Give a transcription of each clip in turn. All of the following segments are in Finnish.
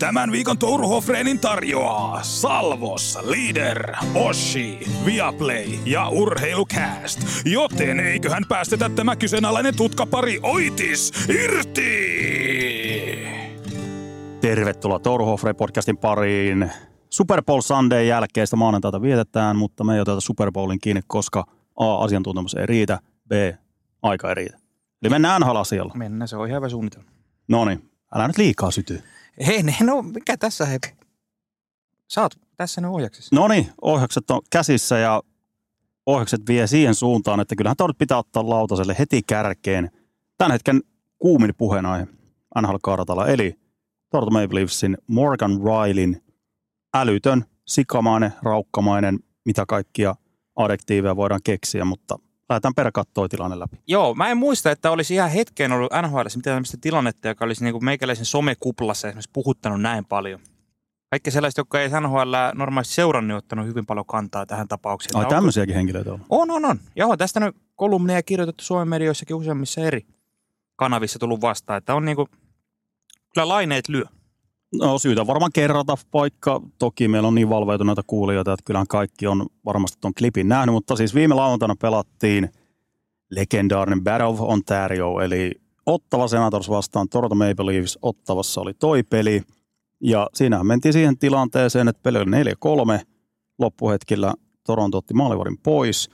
Tämän viikon Touruhofreenin tarjoaa Salvos, Leader, Oshi, Viaplay ja Urheilucast. Joten eiköhän päästetä tämä kyseenalainen tutkapari Oitis irti! Tervetuloa Touruhofre podcastin pariin. Super Bowl Sunday jälkeistä maanantaita vietetään, mutta me ei oteta Super Bowlin kiinni, koska A. asiantuntemus ei riitä, B. aika ei riitä. Eli mennään NHL-asialla. Mennään, se on ihan hyvä suunnitelma. No niin, älä nyt liikaa syty. Hei, ne, no mikä tässä hei? Sä oot tässä ne ohjaksissa. No niin, ohjakset on käsissä ja ohjakset vie siihen suuntaan, että kyllähän tämä pitää ottaa lautaselle heti kärkeen. Tämän hetken kuumin puheenaihe NHL Kartala, eli Toronto Maple Leafsin Morgan Rileyn älytön, sikamainen, raukkamainen, mitä kaikkia adjektiiveja voidaan keksiä, mutta lähdetään perkattoa tilanne läpi. Joo, mä en muista, että olisi ihan hetkeen ollut NHL mitään tämmöistä tilannetta, joka olisi niin kuin meikäläisen somekuplassa esimerkiksi puhuttanut näin paljon. Kaikki sellaiset, jotka ei NHL normaalisti seurannut, ottanut hyvin paljon kantaa tähän tapaukseen. Ai tämmöisiäkin henkilöitä on. On, on, on. Joo, tästä nyt kolumneja kirjoitettu Suomen medioissakin useammissa eri kanavissa tullut vastaan, että on niinku, kyllä laineet lyö. No syytä varmaan kerrata, vaikka toki meillä on niin valveutuneita kuulijoita, että kyllähän kaikki on varmasti tuon klipin nähnyt, mutta siis viime lauantaina pelattiin legendaarinen Battle of Ontario, eli Ottava Senators vastaan Toronto Maple Leafs. Ottavassa oli toi peli, ja siinähän mentiin siihen tilanteeseen, että peli oli 4-3. Loppuhetkillä Toronto otti maalivarin pois,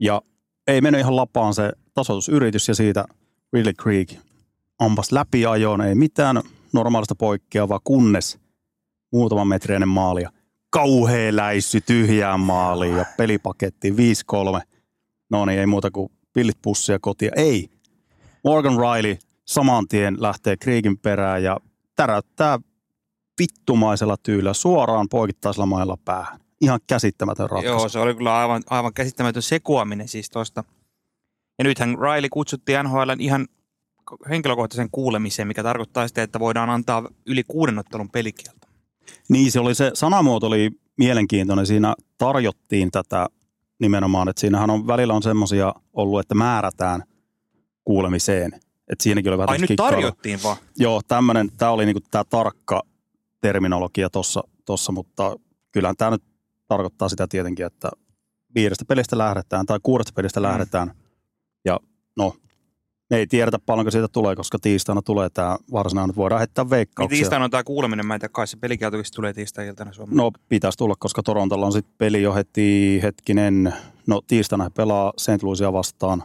ja ei mennyt ihan lapaan se tasoitusyritys, ja siitä Ridley Creek ampas läpi ajoon, ei mitään normaalista poikkeavaa, kunnes muutaman metriinen maali ja kauhea läissy tyhjään maaliin ja pelipaketti 5-3. No niin, ei muuta kuin pillit pussia kotia. Ei. Morgan Riley saman tien lähtee Kriikin perään ja täräyttää vittumaisella tyylillä suoraan poikittaisella mailla päähän. Ihan käsittämätön ratkaisu. Joo, se oli kyllä aivan, aivan käsittämätön sekoaminen siis tosta. Ja nythän Riley kutsuttiin NHL ihan henkilökohtaisen kuulemiseen, mikä tarkoittaa sitä, että voidaan antaa yli kuuden ottelun pelikielto. Niin, se oli se sanamuoto oli mielenkiintoinen. Siinä tarjottiin tätä nimenomaan, että siinähän on välillä on semmoisia ollut, että määrätään kuulemiseen. Että siinäkin oli vähän Ai nyt kikkailua. tarjottiin vaan. Joo, tämmöinen, tämä oli niinku tämä tarkka terminologia tuossa, tossa, mutta kyllähän tämä nyt tarkoittaa sitä tietenkin, että viidestä pelistä lähdetään tai kuudesta pelistä Mm. lähdetään. Ja no, me ei tiedetä paljonko siitä tulee, koska tiistaina tulee tämä varsinainen, että voidaan heittää Niin veikkauksia. tiistaina on tämä kuuleminen, mä en tiedä, kai se pelikieltokin tulee tiistai-iltana Suomeen. No pitäisi tulla, koska Torontolla on sitten peli jo heti hetkinen. No tiistaina he pelaa St. Louisia vastaan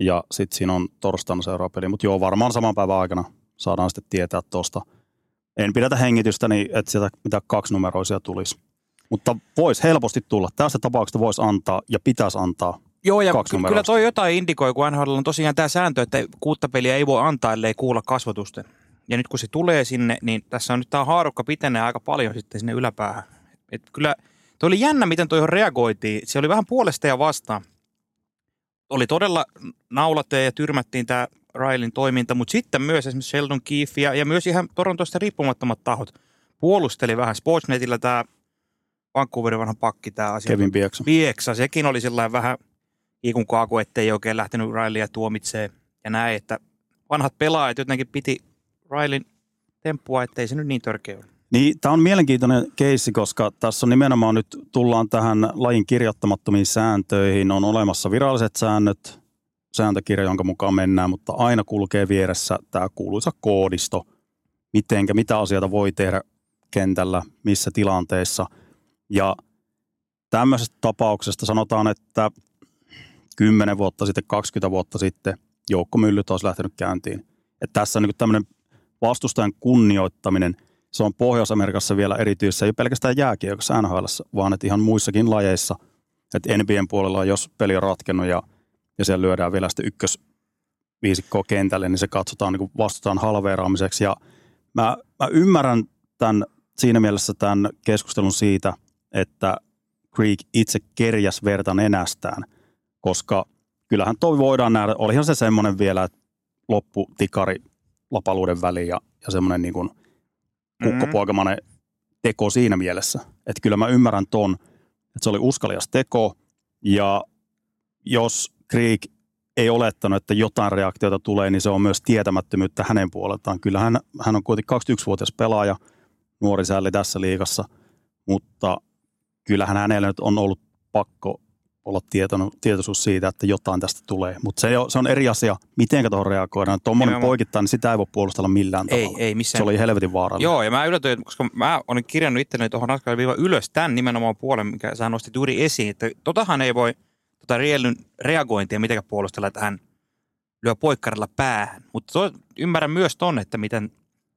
ja sitten siinä on torstaina seuraava peli. Mutta joo, varmaan saman päivän aikana saadaan sitten tietää tuosta. En pidätä hengitystäni, että sieltä mitä kaksinumeroisia tulisi. Mutta voisi helposti tulla. Tästä tapauksesta voisi antaa ja pitäisi antaa. Joo, ja kyllä numeroista. toi jotain indikoi, kun NHL on tosiaan tämä sääntö, että kuutta peliä ei voi antaa, ellei kuulla kasvotusten. Ja nyt kun se tulee sinne, niin tässä on nyt tämä haarukka pitenee aika paljon sitten sinne yläpäähän. Et kyllä, toi oli jännä, miten toihin reagoitiin. Se oli vähän puolesta ja vastaan. Oli todella naulattiin ja tyrmättiin tämä Railin toiminta, mutta sitten myös esimerkiksi Sheldon Keefe ja, ja myös ihan Torontosta riippumattomat tahot puolusteli vähän. Sportsnetillä tämä Vancouverin vanha pakki, tämä asia. Kevin Pieksa. Pieksa, sekin oli sellainen vähän kiikun kaaku, ettei oikein lähtenyt Rileya tuomitsee ja näin, että vanhat pelaajat jotenkin piti Rileyn temppua, ettei se nyt niin törkeä ole. Niin, tämä on mielenkiintoinen keissi, koska tässä on nimenomaan nyt tullaan tähän lajin kirjoittamattomiin sääntöihin. On olemassa viralliset säännöt, sääntökirja, jonka mukaan mennään, mutta aina kulkee vieressä tämä kuuluisa koodisto, mitenkä, mitä asioita voi tehdä kentällä, missä tilanteissa. Ja tämmöisestä tapauksesta sanotaan, että 10 vuotta sitten, 20 vuotta sitten joukkomyllyt olisi lähtenyt käyntiin. Että tässä on niin tämmöinen vastustajan kunnioittaminen – se on Pohjois-Amerikassa vielä erityisesti, ei pelkästään jääkiekossa NHL, vaan että ihan muissakin lajeissa. Että NBAn puolella, jos peli on ratkennut ja, ja siellä lyödään vielä sitten ykkösviisikkoa kentälle, niin se katsotaan niin vastutaan halveeraamiseksi. Ja mä, mä ymmärrän tämän, siinä mielessä tämän keskustelun siitä, että Creek itse kerjäs verta nenästään, koska kyllähän toi voidaan nähdä, olihan se semmoinen vielä, että loppu tikari lapaluuden väliin ja, ja semmoinen niin kuin kukkopoikamainen teko siinä mielessä. Että kyllä mä ymmärrän ton, että se oli uskalias teko ja jos Creek ei olettanut, että jotain reaktiota tulee, niin se on myös tietämättömyyttä hänen puoleltaan. Kyllä hän, hän on kuitenkin 21-vuotias pelaaja, nuori sälli tässä liigassa, mutta kyllähän hänellä nyt on ollut pakko olla tietonut, tietoisuus siitä, että jotain tästä tulee. Mutta se, se on eri asia, miten tuohon reagoidaan. Tuommoinen poikittain, niin sitä ei voi puolustella millään ei, tavalla. Ei, missään. Se oli helvetin vaarallinen. Joo, ja mä yllätyin, koska mä olin kirjannut itselleni tuohon viiva ylös tämän nimenomaan puolen, mikä sä nostit juuri esiin. Että totahan ei voi tota Rielyn reagointia mitenkään puolustella, että hän lyö poikkarilla päähän. Mutta ymmärrän myös ton, että miten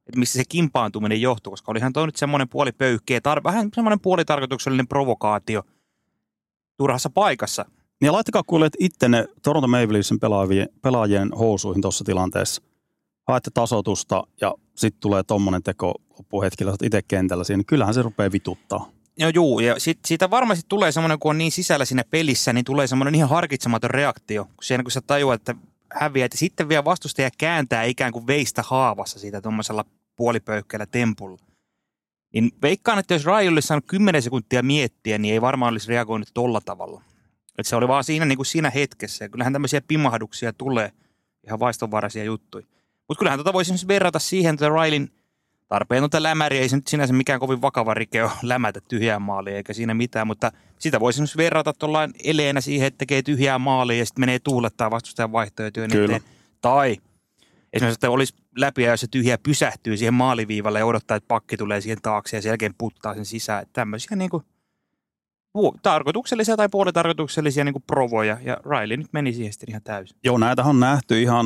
että missä se kimpaantuminen johtuu, koska olihan toi nyt semmoinen puolipöyhkeä, tar- vähän semmoinen puolitarkoituksellinen provokaatio – turhassa paikassa. Niin laittakaa kuulee ittenne Toronto Maple Leafsin pelaajien, pelaajien housuihin tuossa tilanteessa. Haette tasotusta ja sitten tulee tommonen teko loppuhetkellä, itse kentällä siinä, niin kyllähän se rupeaa vituttaa. Joo, juu, ja sit, siitä varmasti tulee semmoinen, kun on niin sisällä siinä pelissä, niin tulee semmoinen ihan harkitsematon reaktio. Kun siinä kun sä tajuat, että häviää, että sitten vielä vastustaja kääntää ikään kuin veistä haavassa siitä tuommoisella puolipöykkäillä tempulla. Niin veikkaan, että jos Rai olisi saanut 10 sekuntia miettiä, niin ei varmaan olisi reagoinut tolla tavalla. Että se oli vaan siinä, niin kuin siinä hetkessä. Ja kyllähän tämmöisiä pimahduksia tulee, ihan vaistonvaraisia juttuja. Mutta kyllähän tota voisi verrata siihen, että Railin tarpeentonta lämäri ei se nyt sinänsä mikään kovin vakava rike ole lämätä tyhjää maalia, eikä siinä mitään, mutta sitä voisi verrata tuollain eleenä siihen, että tekee tyhjää maalia ja sitten menee tuulettaa vastustajan vaihtoehtojen eteen. Tai esimerkiksi, että olisi läpi ja jos se tyhjä pysähtyy siihen maaliviivalle ja odottaa, että pakki tulee siihen taakse ja sen jälkeen puttaa sen sisään. Että tämmöisiä niin kuin tarkoituksellisia tai puolitarkoituksellisia niin kuin provoja, ja Riley nyt meni siihen sitten ihan täysin. Joo, näitä on nähty ihan,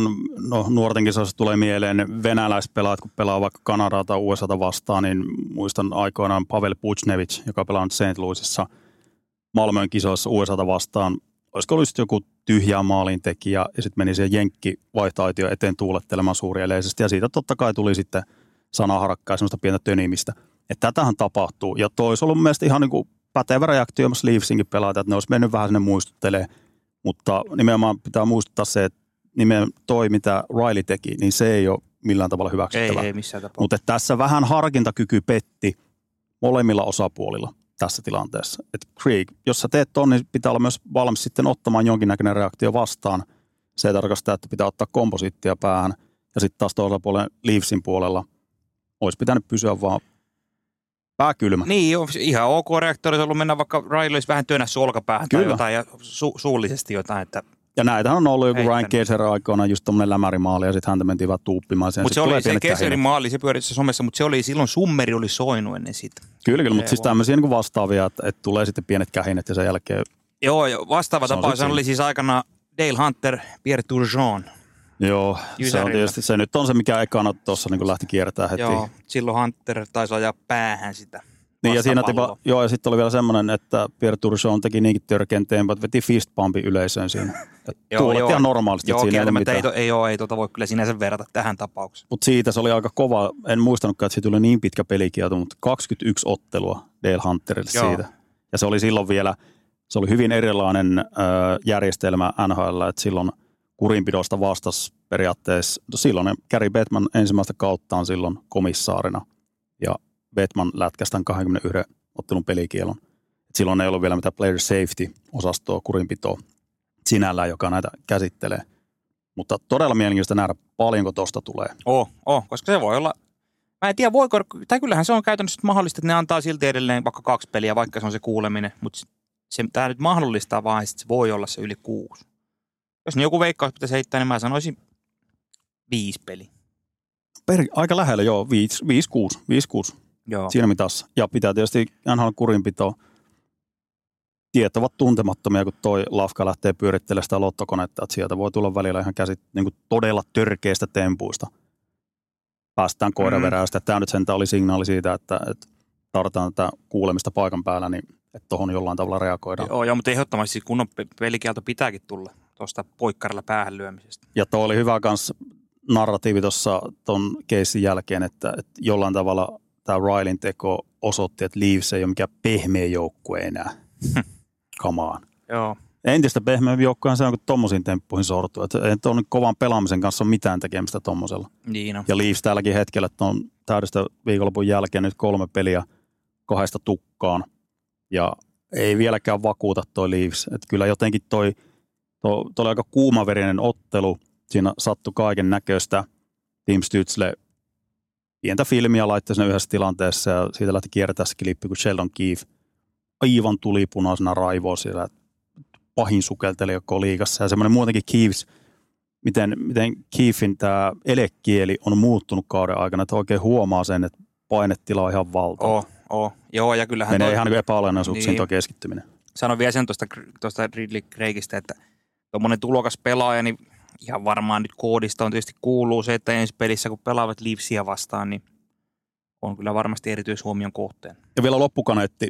no nuorten kisoissa tulee mieleen venäläispelaat, kun pelaa vaikka Kanadaa tai USAta vastaan, niin muistan aikoinaan Pavel Puchnevich, joka pelaa St. Louisissa Malmön kisoissa USAta vastaan, olisiko ollut joku tyhjää maalintekijä ja sitten meni siihen jenkki vaihtoaitio eteen tuulettelemaan suurieleisesti ja siitä totta kai tuli sitten sanaharakkaa ja semmoista pientä tönimistä. Että tätähän tapahtuu ja toi olisi ollut mielestäni ihan niin kuin pätevä reaktio myös Leafsinkin pelaajat, että ne olisi mennyt vähän sinne muistuttelee, mutta nimenomaan pitää muistuttaa se, että nimen toi, mitä Riley teki, niin se ei ole millään tavalla hyväksyttävä. Ei, ei missään tapauksessa. Mutta tässä vähän harkintakyky petti molemmilla osapuolilla tässä tilanteessa. Et Krieg, jos sä teet ton, niin pitää olla myös valmis sitten ottamaan jonkinnäköinen reaktio vastaan. Se ei tarkoita että pitää ottaa komposittia päähän. Ja sitten taas toisella puolella Leafsin puolella olisi pitänyt pysyä vaan pääkylmä. Niin, joo, ihan ok reaktori olisi ollut mennä vaikka Riley vähän työnnä olkapäähän Kyllä. tai jotain ja su- suullisesti jotain, että ja näitä on ollut joku Ryan Keiser aikoina just tuommoinen lämärimaali ja sitten häntä mentiin vaan tuuppimaan. Mutta se oli se Keiserin maali, se pyöritti somessa, mutta se oli silloin summeri oli soinut ennen sitä. Kyllä, kyllä, mutta siis tämmöisiä niin vastaavia, että, että, tulee sitten pienet kähinet ja sen jälkeen. Joo, vastaava tapaus oli siis aikana Dale Hunter, Pierre Turgeon. Joo, Jysärillä. se on tietysti se nyt on se, mikä ekana tuossa niin lähti kiertämään heti. Joo, silloin Hunter taisi ajaa päähän sitä. Niin ja siinä tipa, joo, ja sitten oli vielä semmoinen, että Pierre Turgeon teki niinkin törkeän teempa, että veti fist pumpin yleisöön siinä. joo, joo. ihan normaalisti. Joo, siinä ei, ei, ei, ei, ole, ei tuota voi kyllä sinänsä verrata tähän tapaukseen. Mutta siitä se oli aika kova. En muistanutkaan, että siitä tuli niin pitkä pelikielto, mutta 21 ottelua Dale Hunterille joo. siitä. Ja se oli silloin vielä, se oli hyvin erilainen äh, järjestelmä NHL, että silloin kurinpidosta vastasi periaatteessa, no silloin Gary Bettman ensimmäistä kauttaan silloin komissaarina. Ja Batman lätkästään 21 ottelun pelikielon. Et silloin ei ollut vielä mitään player safety-osastoa, kurinpitoa sinällään, joka näitä käsittelee. Mutta todella mielenkiintoista nähdä, paljonko tuosta tulee. Oh, oh, koska se voi olla, mä en tiedä voiko, tai kyllähän se on käytännössä mahdollista, että ne antaa silti edelleen vaikka kaksi peliä, vaikka se on se kuuleminen, mutta se, tämä nyt mahdollistaa vaan, että se voi olla se yli kuusi. Jos niin joku veikkaus pitäisi heittää, niin mä sanoisin viisi peli. Per, aika lähellä, joo, viisi, viisi, kuusi, viisi, kuusi. Joo. siinä mitassa. Ja pitää tietysti NHL kurinpitoa. Tiet ovat tuntemattomia, kun toi lafka lähtee pyörittelemään sitä lottokonetta, että sieltä voi tulla välillä ihan käsit, niin kuin todella törkeistä tempuista. Päästään koiraveräystä. Mm. Tämä nyt sentään oli signaali siitä, että, että tarvitaan tätä kuulemista paikan päällä, niin että tuohon jollain tavalla reagoidaan. Joo, joo mutta ehdottomasti siis kunnon pelikielto pitääkin tulla tuosta poikkarilla päähän lyömisestä. Ja tuo oli hyvä kans narratiivi tuossa tuon keissin jälkeen, että, että jollain tavalla tämä Rileyn teko osoitti, että Leafs ei ole mikään pehmeä joukkue enää. Kamaan. Joo. Entistä pehmeämpi joukkuehan se on, kun tommosiin temppuihin sortuu. Että ei tuon kovan pelaamisen kanssa mitään tekemistä tommosella. Niin no. Ja Leafs tälläkin hetkellä, että on täydestä viikonlopun jälkeen nyt kolme peliä kahdesta tukkaan. Ja ei vieläkään vakuuta toi Leafs. Että kyllä jotenkin toi Tuo, tuo oli aika kuumaverinen ottelu. Siinä sattui kaiken näköistä. Team Stützle pientä filmiä laittoi sinne yhdessä tilanteessa ja siitä lähti kiertää se klippi, kun Sheldon Keefe aivan tulipunaisena raivoo siellä pahin sukeltelija koko liigassa. Ja semmoinen muutenkin Keeves, miten, miten Keefin tämä elekieli on muuttunut kauden aikana, että oikein huomaa sen, että painetila on ihan valtava. Oo, oo. Joo, ja kyllähän Menee toi- ihan niin epäolennaisuuksiin Niin. tuo keskittyminen. sanon vielä sen tuosta, tuosta Ridley Craigista, että tuommoinen tulokas pelaaja, niin ihan varmaan nyt koodista on tietysti kuuluu se, että ensi pelissä kun pelaavat Leafsia vastaan, niin on kyllä varmasti erityishuomion kohteen. Ja vielä loppukaneetti.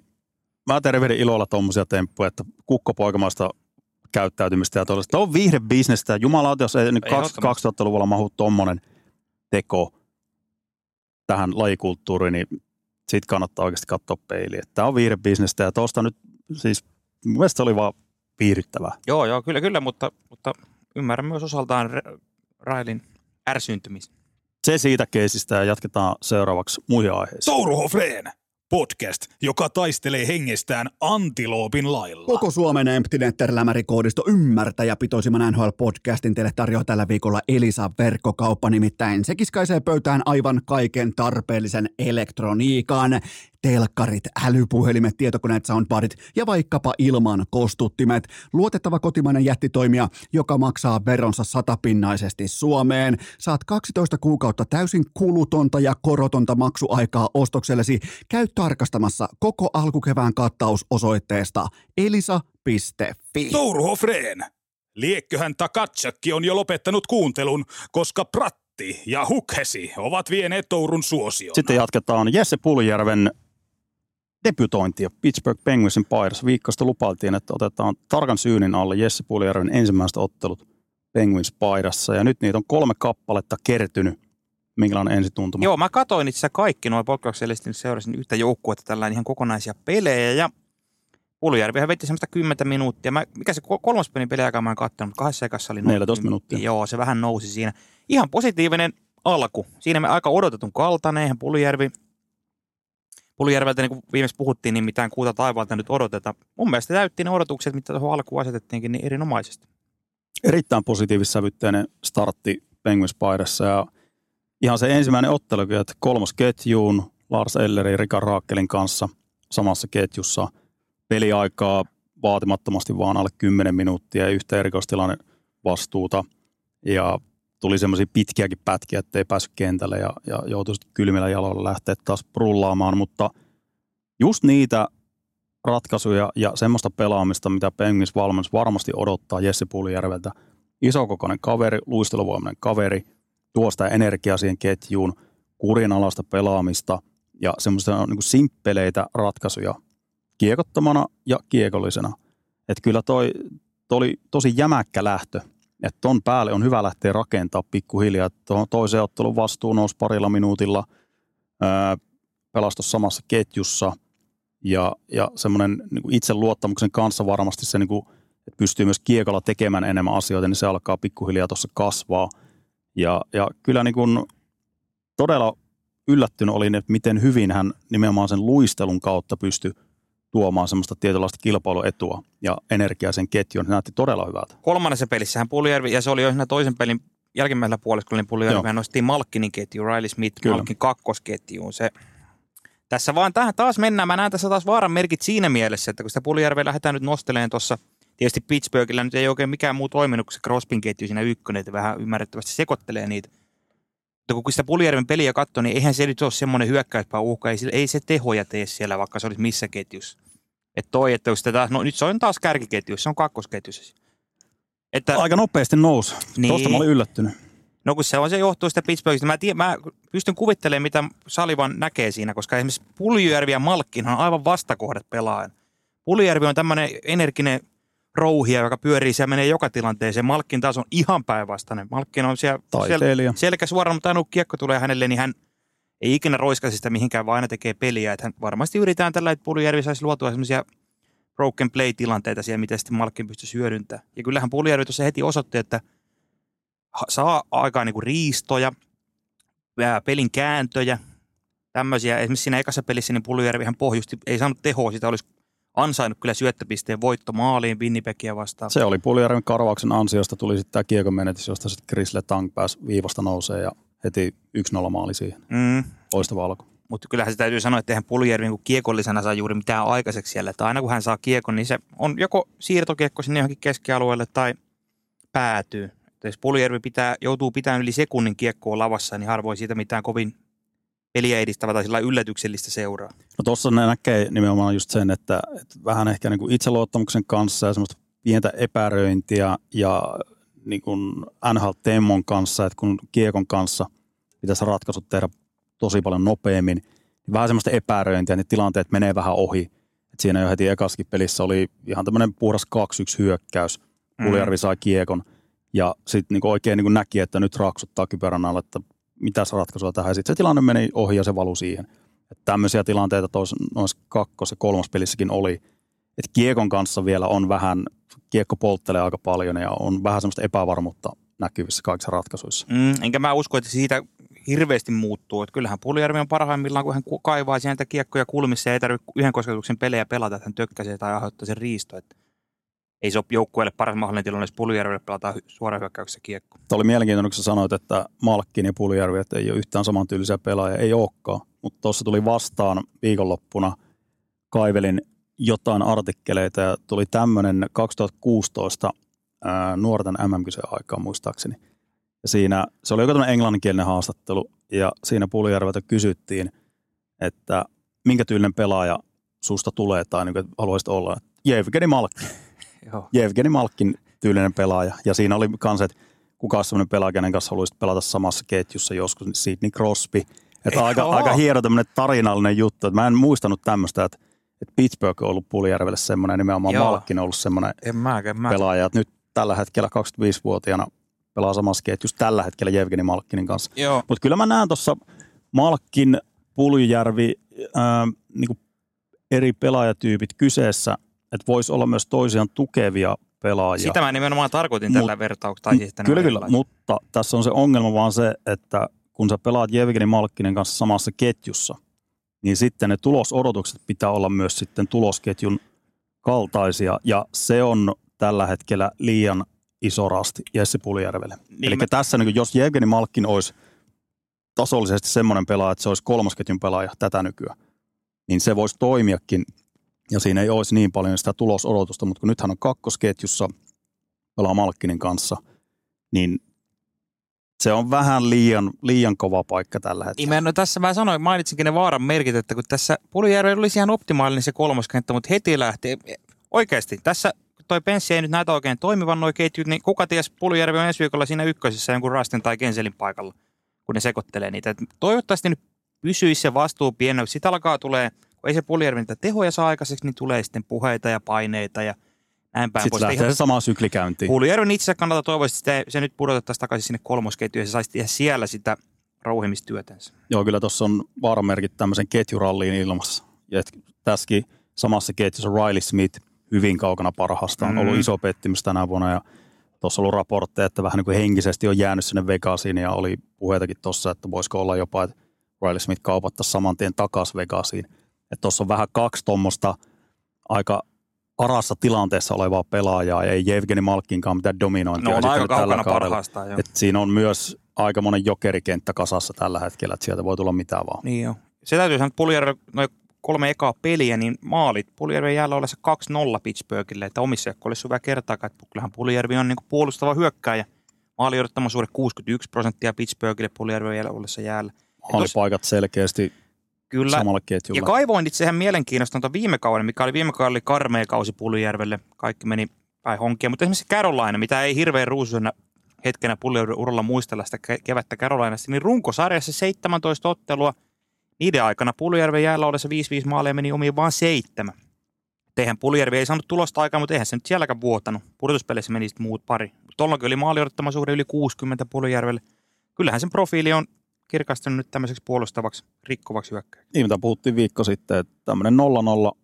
Mä tervehdin ilolla tuommoisia temppuja, että kukkopoikamaista käyttäytymistä ja tuollaista. Tämä on viihdebisnestä. Jumalauta, jos ei nyt Ehdottomasti. 2000-luvulla mahu tuommoinen teko tähän lajikulttuuriin, niin sit kannattaa oikeasti katsoa peiliin. Tämä on viihdebisnestä ja tuosta nyt siis mun mielestä se oli vaan viihdyttävää. Joo, joo, kyllä, kyllä, mutta, mutta ymmärrän myös osaltaan Ra- Railin ärsyyntymistä. Se siitä keisistä ja jatketaan seuraavaksi muihin aiheisiin. Touruhofreen podcast, joka taistelee hengestään antiloopin lailla. Koko Suomen Emptinetter-lämärikoodisto ymmärtäjäpitoisimman NHL-podcastin teille tarjoaa tällä viikolla Elisa verkkokauppa, nimittäin se kiskaisee pöytään aivan kaiken tarpeellisen elektroniikan. Telkkarit, älypuhelimet, tietokoneet, soundbarit ja vaikkapa ilman kostuttimet. Luotettava kotimainen jättitoimija, joka maksaa veronsa satapinnaisesti Suomeen. Saat 12 kuukautta täysin kulutonta ja korotonta maksuaikaa ostoksellesi. Käy tarkastamassa koko alkukevään kattaus osoitteesta elisa.fi. Touruhofreen. Liekköhän Takatsakki on jo lopettanut kuuntelun, koska Pratti ja Hukhesi ovat vieneet Tourun suosion. Sitten jatketaan Jesse Puljärven debytointia Pittsburgh Penguinsin paidassa. Viikkosta lupailtiin, että otetaan tarkan syynin alle Jesse Puljärven ensimmäiset ottelut Penguins paidassa. Ja nyt niitä on kolme kappaletta kertynyt. Minkälainen ensituntuma? Joo, mä katoin itse kaikki noin poikkeuksellisesti, niin seurasin yhtä joukkuetta tällä ihan kokonaisia pelejä ja Puljärvihän veti semmoista 10 minuuttia. Mä, mikä se kol- kolmas pelin peliaikaa mä en katsonut, mutta kahdessa ekassa oli noin 14 minuuttia. Joo, se vähän nousi siinä. Ihan positiivinen alku. Siinä me aika odotetun kaltainen, eihän Puljärvi, Puljärveltä, niin kuin viimeksi puhuttiin, niin mitään kuuta taivaalta nyt odoteta. Mun mielestä täytti ne odotukset, mitä tuohon alkuun asetettiinkin, niin erinomaisesti. Erittäin positiivissävytteinen startti Penguins paidassa. Ja ihan se ensimmäinen ottelu, että kolmos ketjuun Lars Elleri Rika Raakkelin kanssa samassa ketjussa. Peliaikaa vaatimattomasti vaan alle 10 minuuttia ja yhtä erikoistilanne vastuuta. Ja tuli semmoisia pitkiäkin pätkiä, ettei päässyt kentälle ja, ja joutui kylmillä jaloilla lähteä taas brullaamaan, mutta just niitä ratkaisuja ja semmoista pelaamista, mitä Penguins valmennus varmasti odottaa Jesse Puljärveltä. Isokokoinen kaveri, luisteluvoimainen kaveri, tuo sitä energiaa siihen ketjuun, kurinalaista pelaamista ja semmoista niin simppeleitä ratkaisuja kiekottomana ja kiekollisena. Että kyllä toi, toi oli tosi jämäkkä lähtö. Että ton päälle on hyvä lähteä rakentaa pikkuhiljaa. Tuohon toiseen ottelun vastuu nousi parilla minuutilla, ää, pelastus samassa ketjussa ja, ja semmoinen niin itseluottamuksen kanssa varmasti se, niin kuin, että pystyy myös kiekolla tekemään enemmän asioita, niin se alkaa pikkuhiljaa tuossa kasvaa. Ja, ja kyllä niin kuin todella yllättynyt olin, että miten hyvin hän nimenomaan sen luistelun kautta pystyi tuomaan semmoista tietynlaista kilpailuetua ja energiaa sen ketjuun. Se näytti todella hyvältä. Kolmannessa pelissähän Puljärvi, ja se oli jo siinä toisen pelin jälkimmäisellä puoliskolla, niin Puljärvi nostettiin Malkkinin ketju, Riley Smith Kyllä. Malkin kakkosketjuun. Se, tässä vaan tähän taas mennään. Mä näen tässä taas vaaran merkit siinä mielessä, että kun sitä Puljärveä lähdetään nyt nostelemaan tuossa, tietysti Pittsburghillä nyt ei oikein mikään muu toiminut kuin se Crosbyn ketju siinä ykkönen, että vähän ymmärrettävästi sekoittelee niitä. Mutta kun sitä Puljärven peliä katsoo, niin eihän se nyt ole semmoinen hyökkäyspää uhka, ei, ei se tehoja tee siellä, vaikka se olisi missä ketjussa. Että toi, että kun sitä taas, no nyt se on taas kärkiketjussa, se on kakkosketjussa. Että, Aika nopeasti nousi. Niin. Tuosta mä olin yllättynyt. No kun se on, se johtuu sitä Pittsburghista. Mä, tiedän, mä pystyn kuvittelemaan, mitä Salivan näkee siinä, koska esimerkiksi Puljujärvi ja Malkkin on aivan vastakohdat pelaajan. Puljujärvi on tämmöinen energinen rouhia, joka pyörii siellä menee joka tilanteeseen. Malkkin taas on ihan päinvastainen. Malkkin on siellä sel, selkä suoraan, mutta aina kun kiekko tulee hänelle, niin hän ei ikinä roiskaisi sitä mihinkään, vaan aina tekee peliä. Että hän varmasti yritetään tällä, että Puljujärvi saisi luotua semmoisia broken play-tilanteita siellä, mitä sitten Malkkin pystyisi hyödyntämään. Ja kyllähän Puljujärvi tuossa heti osoitti, että saa aikaan niin riistoja, ää, pelin kääntöjä, tämmöisiä. Esimerkiksi siinä ekassa pelissä niin Puljujärvihän pohjusti, ei saanut tehoa, sitä olisi ansainnut kyllä syöttöpisteen voitto maaliin Winnipegia vastaan. Se oli Puljärven karvauksen ansiosta, tuli sitten tämä kiekon menetys, josta sitten Chris Letang pääsi viivasta nousee ja heti 1-0 maali siihen. Mm. Loistava alku. Mutta kyllähän se täytyy sanoa, että eihän Puljärvi niin kiekollisena saa juuri mitään aikaiseksi siellä. Että aina kun hän saa kiekon, niin se on joko siirtokiekko sinne johonkin keskialueelle tai päätyy. Että jos Puljärvi pitää, joutuu pitämään yli sekunnin kiekkoa lavassa, niin harvoin siitä mitään kovin peliä edistävä tai sillä yllätyksellistä seuraa. No tuossa näkee nimenomaan just sen, että, että vähän ehkä niin kuin itseluottamuksen kanssa ja semmoista pientä epäröintiä ja niin kuin NHL-temmon kanssa, että kun kiekon kanssa pitäisi ratkaisut tehdä tosi paljon nopeammin, niin vähän semmoista epäröintiä, niin tilanteet menee vähän ohi. Et siinä jo heti ekaskin pelissä oli ihan tämmöinen puhdas 2-1 hyökkäys. Puljärvi mm. sai kiekon ja sitten niin oikein niin näki, että nyt raksuttaa kypärän alle, että mitä ratkaisua tähän. Sitten se tilanne meni ohi ja se valui siihen. Että tämmöisiä tilanteita noissa kakkos- ja kolmas pelissäkin oli. Että kiekon kanssa vielä on vähän, kiekko polttelee aika paljon ja on vähän semmoista epävarmuutta näkyvissä kaikissa ratkaisuissa. Mm, enkä mä usko, että siitä hirveästi muuttuu. Että kyllähän Puljärvi on parhaimmillaan, kun hän kaivaa sieltä kiekkoja kulmissa ja ei tarvitse yhden kosketuksen pelejä pelata, että hän tökkäsee tai aiheuttaa sen riisto. Että ei se ole joukkueelle paras mahdollinen tilanne, jos Puljärvelle pelataan suoraan hyökkäyksessä kiekko. Tämä oli mielenkiintoinen, kun sä sanoit, että Malkkin ja Puljärvi että ei ole yhtään samantyylisiä pelaajia. Ei olekaan, mutta tuossa tuli vastaan viikonloppuna, kaivelin jotain artikkeleita ja tuli tämmöinen 2016 ää, nuorten mm aikaa muistaakseni. Ja siinä, se oli joku tämmöinen englanninkielinen haastattelu ja siinä Puljärveltä kysyttiin, että minkä tyylinen pelaaja susta tulee tai niin kuin, haluaisit olla. Jevgeni Malkki. Joo. Jevgeni Malkin tyylinen pelaaja. Ja siinä oli kans, että kuka on sellainen pelaaja, kenen kanssa haluaisit pelata samassa ketjussa joskus, niin Sidney Crosby. Että aika, aika hieno tämmöinen tarinallinen juttu. Että mä en muistanut tämmöistä, että, että Pittsburgh on ollut Puljärvelle semmoinen, nimenomaan Joo. Malkin on ollut semmoinen en mä, en mä. pelaaja. Että nyt tällä hetkellä 25-vuotiaana pelaa samassa ketjussa tällä hetkellä Jevgeni Malkkinin kanssa. Mutta kyllä mä näen tuossa Malkin, Puljärvi, ää, niin eri pelaajatyypit kyseessä että voisi olla myös toisiaan tukevia pelaajia. Sitä mä nimenomaan tarkoitin Mut, tällä vertauksella. Siis kyllä, kyllä, mutta tässä on se ongelma vaan se, että kun sä pelaat Jevgeni Malkkinen kanssa samassa ketjussa, niin sitten ne tulosodotukset pitää olla myös sitten tulosketjun kaltaisia, ja se on tällä hetkellä liian iso rasti Jesse Puljärvelle. Niin Eli mä... tässä, niin jos Jevgeni Malkkin olisi tasollisesti semmoinen pelaaja, että se olisi kolmosketjun pelaaja tätä nykyään, niin se voisi toimiakin ja siinä ei olisi niin paljon sitä tulosodotusta, mutta kun nythän on kakkosketjussa, pelaa Malkkinin kanssa, niin se on vähän liian, liian kova paikka tällä hetkellä. Imen, no tässä mä sanoin, mainitsinkin ne vaaran merkit, että kun tässä Pulijärvi olisi ihan optimaalinen se kolmoskenttä, mutta heti lähti. Oikeasti, tässä toi penssi ei nyt näytä oikein toimivan noin ketjut, niin kuka ties Pulijärvi on ensi viikolla siinä ykkösessä jonkun Rastin tai Kenselin paikalla, kun ne sekoittelee niitä. Et toivottavasti nyt pysyisi se vastuu pieni, Sitten alkaa tulee – kun ei se Puljärvi niitä tehoja saa aikaiseksi, niin tulee sitten puheita ja paineita ja näin päin Sitten lähtee se sama sykli käyntiin. Puljärven itse kannalta toivoisi, että se nyt pudotettaisiin takaisin sinne kolmosketjuun ja se saisi tehdä siellä sitä rouhimistyötänsä. Joo, kyllä tuossa on vaaramerkit tämmöisen ketjuralliin ilmassa. Ja tässäkin samassa ketjussa Riley Smith hyvin kaukana parhaasta on mm. ollut iso pettymys tänä vuonna ja tuossa on ollut raportteja, että vähän niin kuin henkisesti on jäänyt sinne Vegasiin ja oli puheitakin tuossa, että voisiko olla jopa, että Riley Smith kaupattaisiin saman tien takaisin Vegasiin. Että tuossa on vähän kaksi tuommoista aika arassa tilanteessa olevaa pelaajaa ja ei Jevgeni Malkkinkaan mitään dominointia. No on aika kaukana parhaasta. Et siinä on myös aika monen jokerikenttä kasassa tällä hetkellä, että sieltä voi tulla mitään vaan. Niin jo. Se täytyy sanoa, että Puljärvi, noin kolme ekaa peliä, niin maalit Puljärvi jäällä ollessa 2-0 Pittsburghille, että omissa olisi hyvä kertaa, että kyllähän Puljärvi on niin puolustava hyökkääjä. Maali odottama 61 prosenttia Pittsburghille Puljärvi jäällä ollessa jäällä. Maalipaikat selkeästi Kyllä. samalle ketjulle. Ja kaivoin itse ihan mielenkiinnosta viime kauden, mikä oli viime kauden oli karmea kausi Puljärvelle. Kaikki meni päin honkia, mutta esimerkiksi Carolina, mitä ei hirveän ruusuisena hetkenä Puljärven uralla muistella sitä kevättä Carolinasta, niin runkosarjassa 17 ottelua. Niiden aikana Puljärven jäällä ollessa 5-5 maaleja meni omiin vain seitsemän. Eihän Puljärvi ei saanut tulosta aikaa, mutta eihän se nyt sielläkään vuotanut. Pudotuspeleissä meni sitten muut pari. Tuollakin oli maali suhde yli 60 Puljärvelle. Kyllähän sen profiili on kirkastunut nyt tämmöiseksi puolustavaksi, rikkovaksi hyökkäyksi. Niin, mitä puhuttiin viikko sitten, että tämmöinen 0-0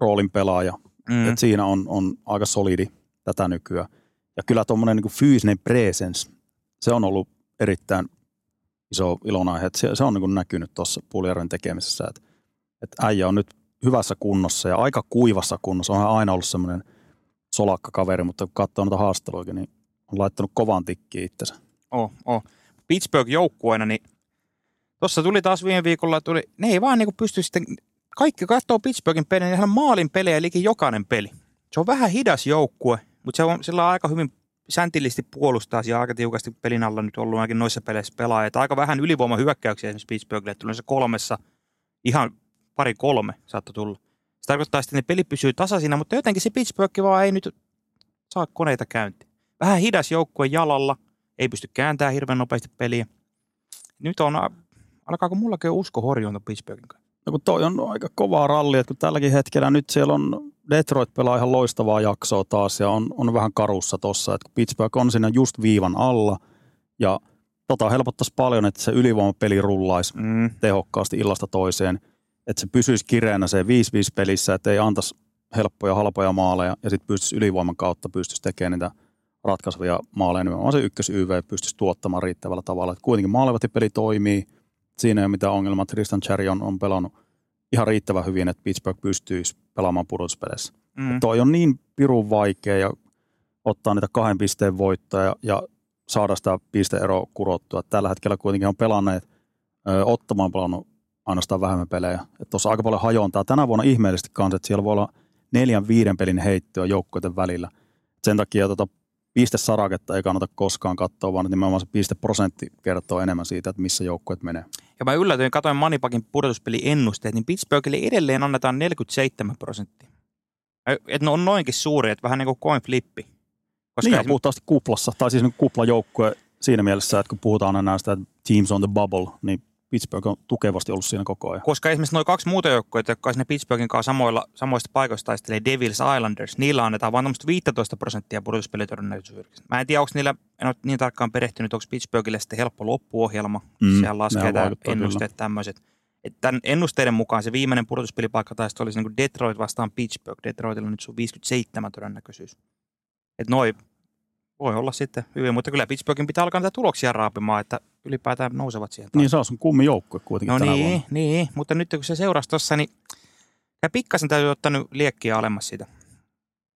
roolin pelaaja, mm. että siinä on, on aika solidi tätä nykyään. Ja kyllä tuommoinen niin fyysinen presence, se on ollut erittäin iso ilonaihe, että se, se on niin näkynyt tuossa Puljärven tekemisessä, että, että äijä on nyt hyvässä kunnossa ja aika kuivassa kunnossa. Onhan aina ollut semmoinen solakka kaveri, mutta kun katsoo noita haasteluja, niin on laittanut kovan tikkiin itsensä. Oh, oh. Pittsburgh joukkueena, niin tuossa tuli taas viime viikolla, tuli, ne ei vaan niin pysty sitten, kaikki katsoo Pittsburghin pelejä, niin maalin pelejä, eli jokainen peli. Se on vähän hidas joukkue, mutta se on sillä on aika hyvin säntillisesti puolustaa ja aika tiukasti pelin alla nyt ollut ainakin noissa peleissä pelaajat. Aika vähän ylivoimahyökkäyksiä esimerkiksi Pittsburghille, tuli se kolmessa, ihan pari kolme saattoi tulla. Se tarkoittaa että ne peli pysyy tasaisina, mutta jotenkin se Pittsburgh vaan ei nyt saa koneita käyntiin. Vähän hidas joukkue jalalla, ei pysty kääntämään hirveän nopeasti peliä. Nyt on, alkaako mullakin usko horjunta Pittsburghin kanssa? No kun toi on aika kovaa rallia, että kun tälläkin hetkellä nyt siellä on Detroit pelaa ihan loistavaa jaksoa taas ja on, on vähän karussa tossa, että Pittsburgh on siinä just viivan alla ja tota helpottaisi paljon, että se ylivoimapeli rullaisi mm. tehokkaasti illasta toiseen, että se pysyisi kireänä se 5-5 pelissä, että ei antaisi helppoja, halpoja maaleja ja sitten pystyisi ylivoiman kautta pystyisi tekemään niitä ratkaisevia maaleja, nimenomaan se ykkös YV pystyisi tuottamaan riittävällä tavalla. Että kuitenkin peli toimii, siinä ei ole mitään ongelmaa. Tristan Cherry on, on pelannut ihan riittävän hyvin, että Pittsburgh pystyisi pelaamaan pudotuspeleissä. Mm. Toi on niin pirun vaikea ja ottaa niitä kahden pisteen voittoja ja, ja saada sitä pisteeroa kurottua. Tällä hetkellä kuitenkin on pelanneet, ö, ottamaan pelannut ainoastaan vähemmän pelejä. Tuossa aika paljon hajontaa. Tänä vuonna ihmeellisesti kanssa, että siellä voi olla neljän viiden pelin heittoa joukkoiden välillä. Sen takia tota pistesaraketta ei kannata koskaan katsoa, vaan nimenomaan se pisteprosentti kertoo enemmän siitä, että missä joukkueet menee. Ja mä yllätyin, katoin Manipakin pudotuspeli-ennusteet, niin Pittsburghille edelleen annetaan 47 prosenttia. Että ne on noinkin suuri, että vähän niin kuin coin flippi. Koska niin, puhtaasti kuplassa, tai siis niin kuplajoukkue siinä mielessä, että kun puhutaan aina näistä teams on the bubble, niin Pittsburgh on tukevasti ollut siinä koko ajan. Koska esimerkiksi noin kaksi muuta joukkoa, jotka sinne Pittsburghin kanssa samoilla, samoista paikoista taistelee Devils Islanders, niillä annetaan vain 15 prosenttia pudotuspelitodennäköisyydestä. Mä en tiedä, onko niillä, en ole niin tarkkaan perehtynyt, onko Pittsburghille sitten helppo loppuohjelma, mm, siellä laskee ennusteet tämmöiset. Tämän ennusteiden mukaan se viimeinen pudotuspelipaikka taisi olisi niin Detroit vastaan Pittsburgh. Detroitilla nyt on 57 todennäköisyys. Että noin voi olla sitten hyvin, mutta kyllä Pittsburghin pitää alkaa näitä tuloksia raapimaan, että ylipäätään nousevat sieltä. Niin se on sun kummi joukkue kuitenkin No niin, vuonna. niin, mutta nyt kun se seurasi tuossa, niin ja pikkasen täytyy ottaa nyt liekkiä alemmas siitä.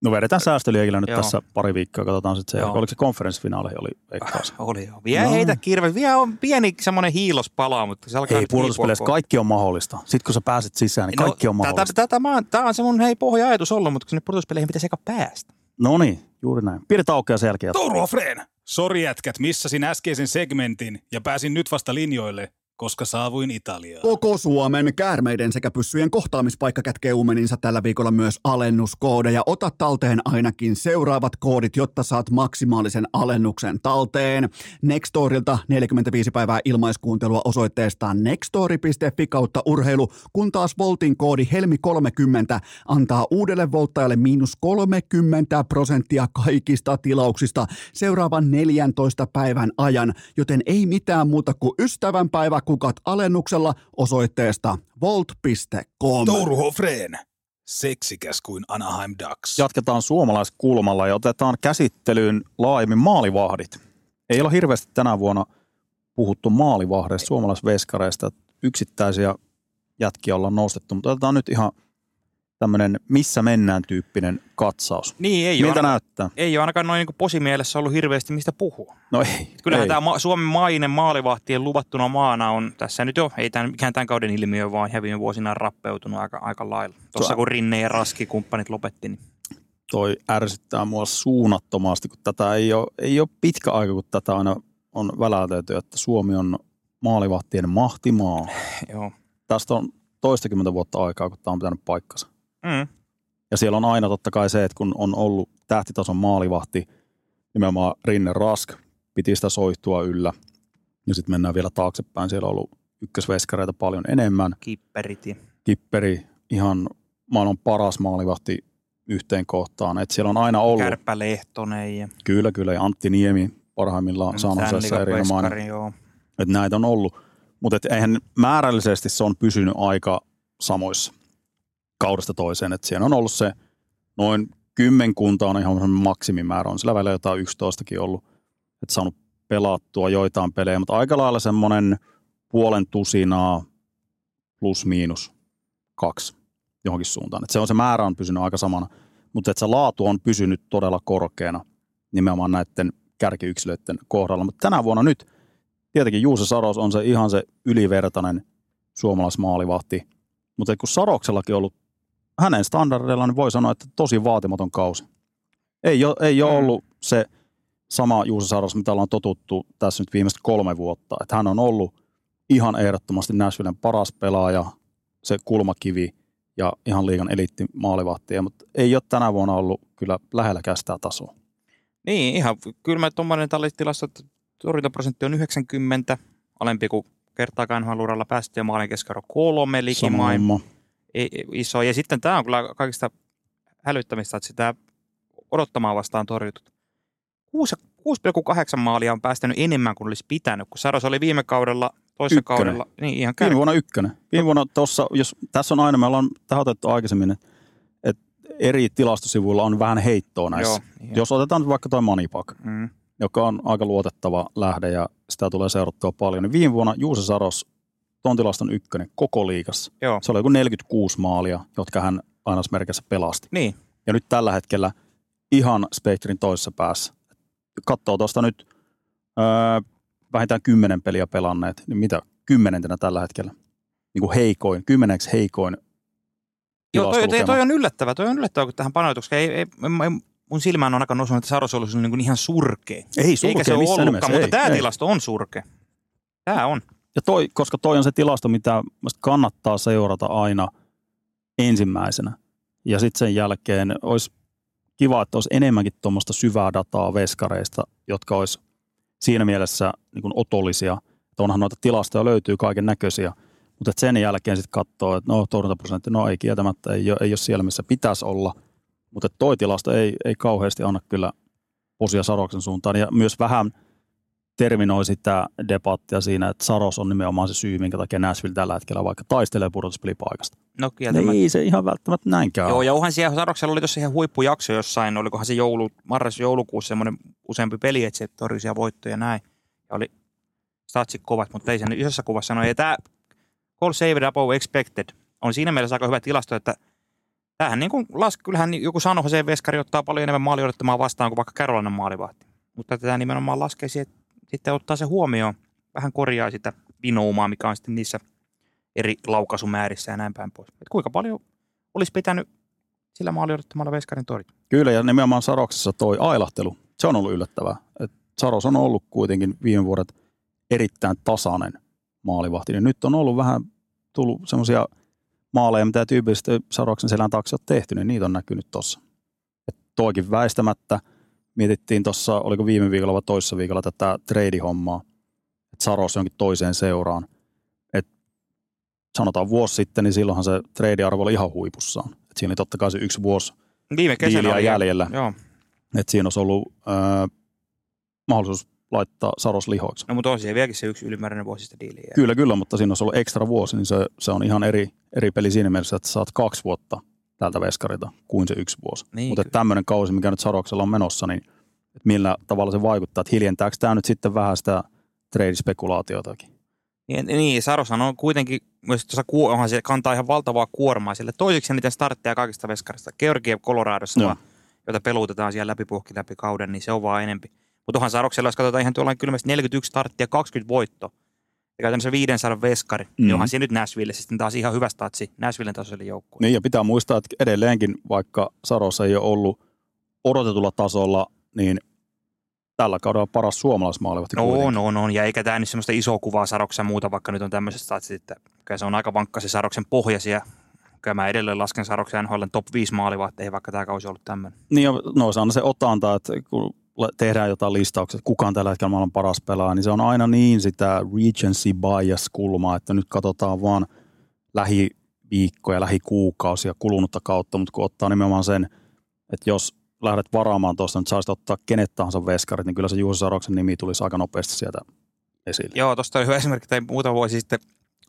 No vedetään säästöliekillä nyt joo. tässä pari viikkoa, katsotaan sitten se, joo. oliko se konferenssifinaali oli veikkaus. Ah, oli joo. Vielä no. heitä kirve, vielä on pieni semmoinen hiilos palaa, mutta se alkaa Ei, pudotuspeleissä kaikki on mahdollista. Sitten kun sä pääset sisään, niin no, kaikki on mahdollista. Tämä on se mun hei pohja-ajatus ollut, mutta kun sinne pudotuspeleihin pitäisi eka päästä. No niin, juuri näin. Pidetään aukeaa sen jälkeen. Freen! Sori jätkät, missasin äskeisen segmentin ja pääsin nyt vasta linjoille koska saavuin Italiaan. Koko Suomen käärmeiden sekä pyssyjen kohtaamispaikka kätkee uumeninsa tällä viikolla myös alennuskoodeja. Ota talteen ainakin seuraavat koodit, jotta saat maksimaalisen alennuksen talteen. Nextorilta 45 päivää ilmaiskuuntelua osoitteestaan nextori.fi kautta urheilu, kun taas Voltin koodi Helmi30 antaa uudelle volttajalle miinus 30 prosenttia kaikista tilauksista seuraavan 14 päivän ajan, joten ei mitään muuta kuin ystävänpäivä kukat alennuksella osoitteesta volt.com. Touru Hofreen. Seksikäs kuin Anaheim Ducks. Jatketaan suomalaiskulmalla ja otetaan käsittelyyn laajemmin maalivahdit. Ei ole hirveästi tänä vuonna puhuttu maalivahdeista, suomalaisveskareista. Yksittäisiä jätkiä ollaan nostettu, mutta otetaan nyt ihan – tämmöinen missä mennään tyyppinen katsaus. Niin, ei Miltä ole, näyttää? Ei ole ainakaan noin niin posimielessä ollut hirveästi mistä puhua. No ei. Kyllähän ei. tämä ma- Suomen maine maalivahtien luvattuna maana on tässä nyt jo, ei tämän, mikään tämän kauden ilmiö, vaan ihan viime vuosina rappeutunut aika, aika lailla. Tuossa kun Rinne ja Raski kumppanit lopetti, niin toi ärsyttää mua suunnattomasti, kun tätä ei ole, ei ole pitkä aika, kun tätä aina on väläytelty, että Suomi on maalivahtien mahtimaa. Joo. Tästä on toistakymmentä vuotta aikaa, kun tämä on pitänyt paikkansa. Mm. Ja siellä on aina totta kai se, että kun on ollut tähtitason maalivahti, nimenomaan Rinne Rask, piti sitä soihtua yllä. Ja sitten mennään vielä taaksepäin. Siellä on ollut ykkösveskareita paljon enemmän. Kipperit. Kipperi, ihan maailman paras maalivahti yhteen kohtaan. Et siellä on aina ollut. Kärppä Lehtonen. Ja... Kyllä, kyllä. Ja Antti Niemi parhaimmillaan Sanosessa erinomainen. Että näitä on ollut. Mutta eihän määrällisesti se on pysynyt aika samoissa kaudesta toiseen. Että siellä on ollut se noin kymmenkunta on ihan maksimimäärä. On sillä välillä jotain 11kin ollut, että saanut pelattua joitain pelejä, mutta aika lailla semmoinen puolen tusinaa plus miinus kaksi johonkin suuntaan. Et se on se määrä on pysynyt aika samana, mutta että se laatu on pysynyt todella korkeana nimenomaan näiden kärkiyksilöiden kohdalla. Mutta tänä vuonna nyt tietenkin Juuse Saros on se ihan se ylivertainen suomalaismaalivahti, mutta kun Saroksellakin on ollut hänen standardeillaan, niin voi sanoa, että tosi vaatimaton kausi. Ei ole, ei ole mm. ollut se sama Juuse Saros, mitä ollaan totuttu tässä nyt viimeiset kolme vuotta. Että hän on ollut ihan ehdottomasti Nashvillen paras pelaaja, se kulmakivi ja ihan liigan eliitti maalivahti, mutta ei ole tänä vuonna ollut kyllä lähelläkään sitä tasoa. Niin, ihan kylmä tuommoinen tilasto, että torjuntaprosentti on 90, alempi kuin kertaakaan NHL-uralla päästy ja maalin keskiarvo kolme likimain. Iso. Ja sitten tämä on kyllä kaikista hälyttämistä, että sitä odottamaan vastaan torjutut. 6,8 maalia on päästänyt enemmän kuin olisi pitänyt, kun Saros oli viime kaudella, toisessa ykkönen. kaudella. Niin ihan Viime vuonna ykkönen. Viime vuonna tuossa, jos tässä on aina, me ollaan tähän otettu aikaisemmin, että eri tilastosivuilla on vähän heittoa näissä. Joo, jos otetaan vaikka tuo Manipak, mm. joka on aika luotettava lähde ja sitä tulee seurattua paljon, niin viime vuonna Juuse Saros tuon tilaston ykkönen koko liigassa. Joo. Se oli joku 46 maalia, jotka hän ainaismerkissä pelasti. Niin. Ja nyt tällä hetkellä ihan spektrin toisessa päässä. Katsoo tuosta nyt öö, vähintään kymmenen peliä pelanneet, niin mitä kymmenentenä tällä hetkellä? Niin kuin heikoin, kymmeneksi heikoin Joo, toi, toi, toi, on yllättävä, toi on yllättävä, kun tähän paneutuu, koska ei, ei, mun silmään on aika noussut, että Saros olisi niin kuin ihan surkea. Ei surkea Eikä se ole ollutkaan, nimessä, mutta ei, tämä ei. tilasto on surkea. Tämä on. Ja toi, koska toi on se tilasto, mitä kannattaa seurata aina ensimmäisenä. Ja sitten sen jälkeen olisi kiva, että olisi enemmänkin tuommoista syvää dataa veskareista, jotka olisi siinä mielessä niin kuin otollisia. Että onhan noita tilastoja löytyy kaiken näköisiä, mutta sen jälkeen sitten katsoo, että no torjuntaprosentti, no ei kieltämättä, ei ei ole siellä, missä pitäisi olla. Mutta toi tilasto ei, ei kauheasti anna kyllä posia Saroksen suuntaan. Ja myös vähän terminoi sitä debattia siinä, että Saros on nimenomaan se syy, minkä takia Nashville tällä hetkellä vaikka taistelee pudotuspelipaikasta. No kieltämättä. Ei se ihan välttämättä näinkään Joo, ja onhan siellä Saroksella oli tuossa ihan huippujakso jossain, olikohan se joulu, marras-joulukuussa semmoinen useampi peli, että se torjui siellä voittoja ja näin. Ja oli statsit kovat, mutta ei sen isossa kuvassa sanoa. Ja tämä goal saved above expected on siinä mielessä aika hyvä tilasto, että tämähän niin kuin las, kyllähän joku San se veskari ottaa paljon enemmän maali odottamaan vastaan kuin vaikka Carolinan maalivahti. Mutta tätä nimenomaan laskee siihen, että sitten ottaa se huomioon, vähän korjaa sitä vinoumaa, mikä on sitten niissä eri laukaisumäärissä ja näin päin pois. Et kuinka paljon olisi pitänyt sillä maali odottamalla veskarin torjua? Kyllä, ja nimenomaan Saroksessa toi ailahtelu, se on ollut yllättävää. Et Saros on ollut kuitenkin viime vuodet erittäin tasainen maalivahti, niin nyt on ollut vähän tullut semmoisia maaleja, mitä tyypillisesti Saroksen selän taakse on tehty, niin niitä on näkynyt tuossa. Toikin väistämättä – mietittiin tuossa, oliko viime viikolla vai toissa viikolla tätä trade-hommaa, että Saros jonkin toiseen seuraan. Et sanotaan vuosi sitten, niin silloinhan se trade-arvo oli ihan huipussaan. Et siinä oli totta kai se yksi vuosi Viime kesänä oli, jäljellä. Joo. Et siinä olisi ollut äh, mahdollisuus laittaa Saros lihoiksi. No mutta on siellä vieläkin se yksi ylimääräinen vuosi sitä diiliä. Kyllä, kyllä, mutta siinä olisi ollut ekstra vuosi, niin se, se on ihan eri, eri peli siinä mielessä, että saat kaksi vuotta tältä veskarilta kuin se yksi vuosi. Niin, Mutta tämmöinen kausi, mikä nyt Saroksella on menossa, niin että millä tavalla se vaikuttaa, että hiljentääkö tämä nyt sitten vähän sitä trade-spekulaatiotakin? Niin, niin Saroshan on kuitenkin, myös tuossa onhan se kantaa ihan valtavaa kuormaa sille. Toiseksi niiden startteja kaikista veskarista. Georgiev Coloradossa, no. jota peluutetaan siellä läpipuhki läpi kauden, niin se on vaan enempi. Mutta onhan Saroksella, jos katsotaan ihan tuolla kylmästi 41 starttia, 20 voitto ja käytännössä 500 veskari, mm. niin onhan siinä nyt Nashville sitten taas ihan hyvä statsi Nashvillen tasoiselle joukkueelle. Niin ja pitää muistaa, että edelleenkin vaikka Saros ei ole ollut odotetulla tasolla, niin tällä kaudella paras suomalaismaalivahti no, kuitenkin. On, on, on. Ja eikä tämä nyt semmoista isoa kuvaa Saroksen muuta, vaikka nyt on tämmöiset statsit, että kyllä se on aika vankka se Saroksen pohjasia. Kyllä mä edelleen lasken Saroksen NHL top 5 maalivahti, vaikka tämä kausi ollut tämmöinen. Niin, no se on se otanta, että kun tehdään jotain listauksia, että kuka on tällä hetkellä maailman paras pelaaja, niin se on aina niin sitä regency bias-kulmaa, että nyt katsotaan vaan lähiviikkoja, lähikuukausia, kulunutta kautta, mutta kun ottaa nimenomaan sen, että jos lähdet varaamaan tuosta, että saisit ottaa kenet tahansa veskarit, niin kyllä se Juuso Saroksen nimi tulisi aika nopeasti sieltä esille. Joo, tuosta oli hyvä esimerkki, tai muutama vuosi sitten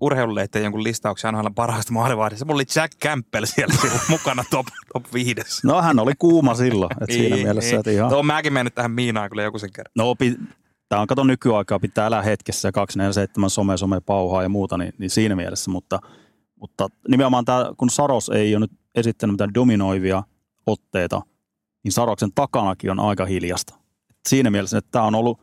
urheilulehteen jonkun listauksen aina parhaasta maalivahdista. Mulla oli Jack Campbell siellä mukana top, top viides. No hän oli kuuma silloin, että siinä niin, mielessä, että ihan... No mäkin mennyt tähän Miinaan kyllä joku sen kerran. No tämä on kato nykyaikaa, pitää elää hetkessä ja 247 some, some pauhaa ja muuta, niin, niin siinä mielessä, mutta Mutta nimenomaan tämä, kun Saros ei ole nyt esittänyt mitään dominoivia otteita, niin Saroksen takanakin on aika hiljasta. Siinä mielessä, että tämä on ollut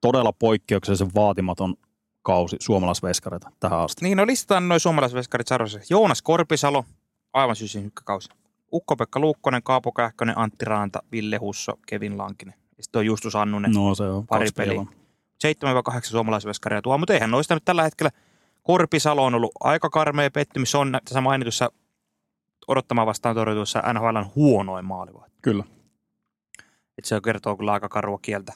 todella poikkeuksellisen vaatimaton kausi suomalaisveskareita tähän asti. Niin, no listataan noin suomalaisveskarit Sarosessa. Joonas Korpisalo, aivan sysin ykkökausi. Ukko-Pekka Luukkonen, Kaapo Kähkönen, Antti Raanta, Ville Husso, Kevin Lankinen. Ja sitten on Justus Annunen, No se on pari peliä. peliä. 7-8 suomalaisveskaria tuo, mutta eihän noista nyt tällä hetkellä. Korpisalo on ollut aika karmea pettymys. Se on tässä mainitussa odottamaan vastaan torjutussa NHLn huonoin maalivahti. Kyllä. Et se kertoo kyllä aika karua kieltä.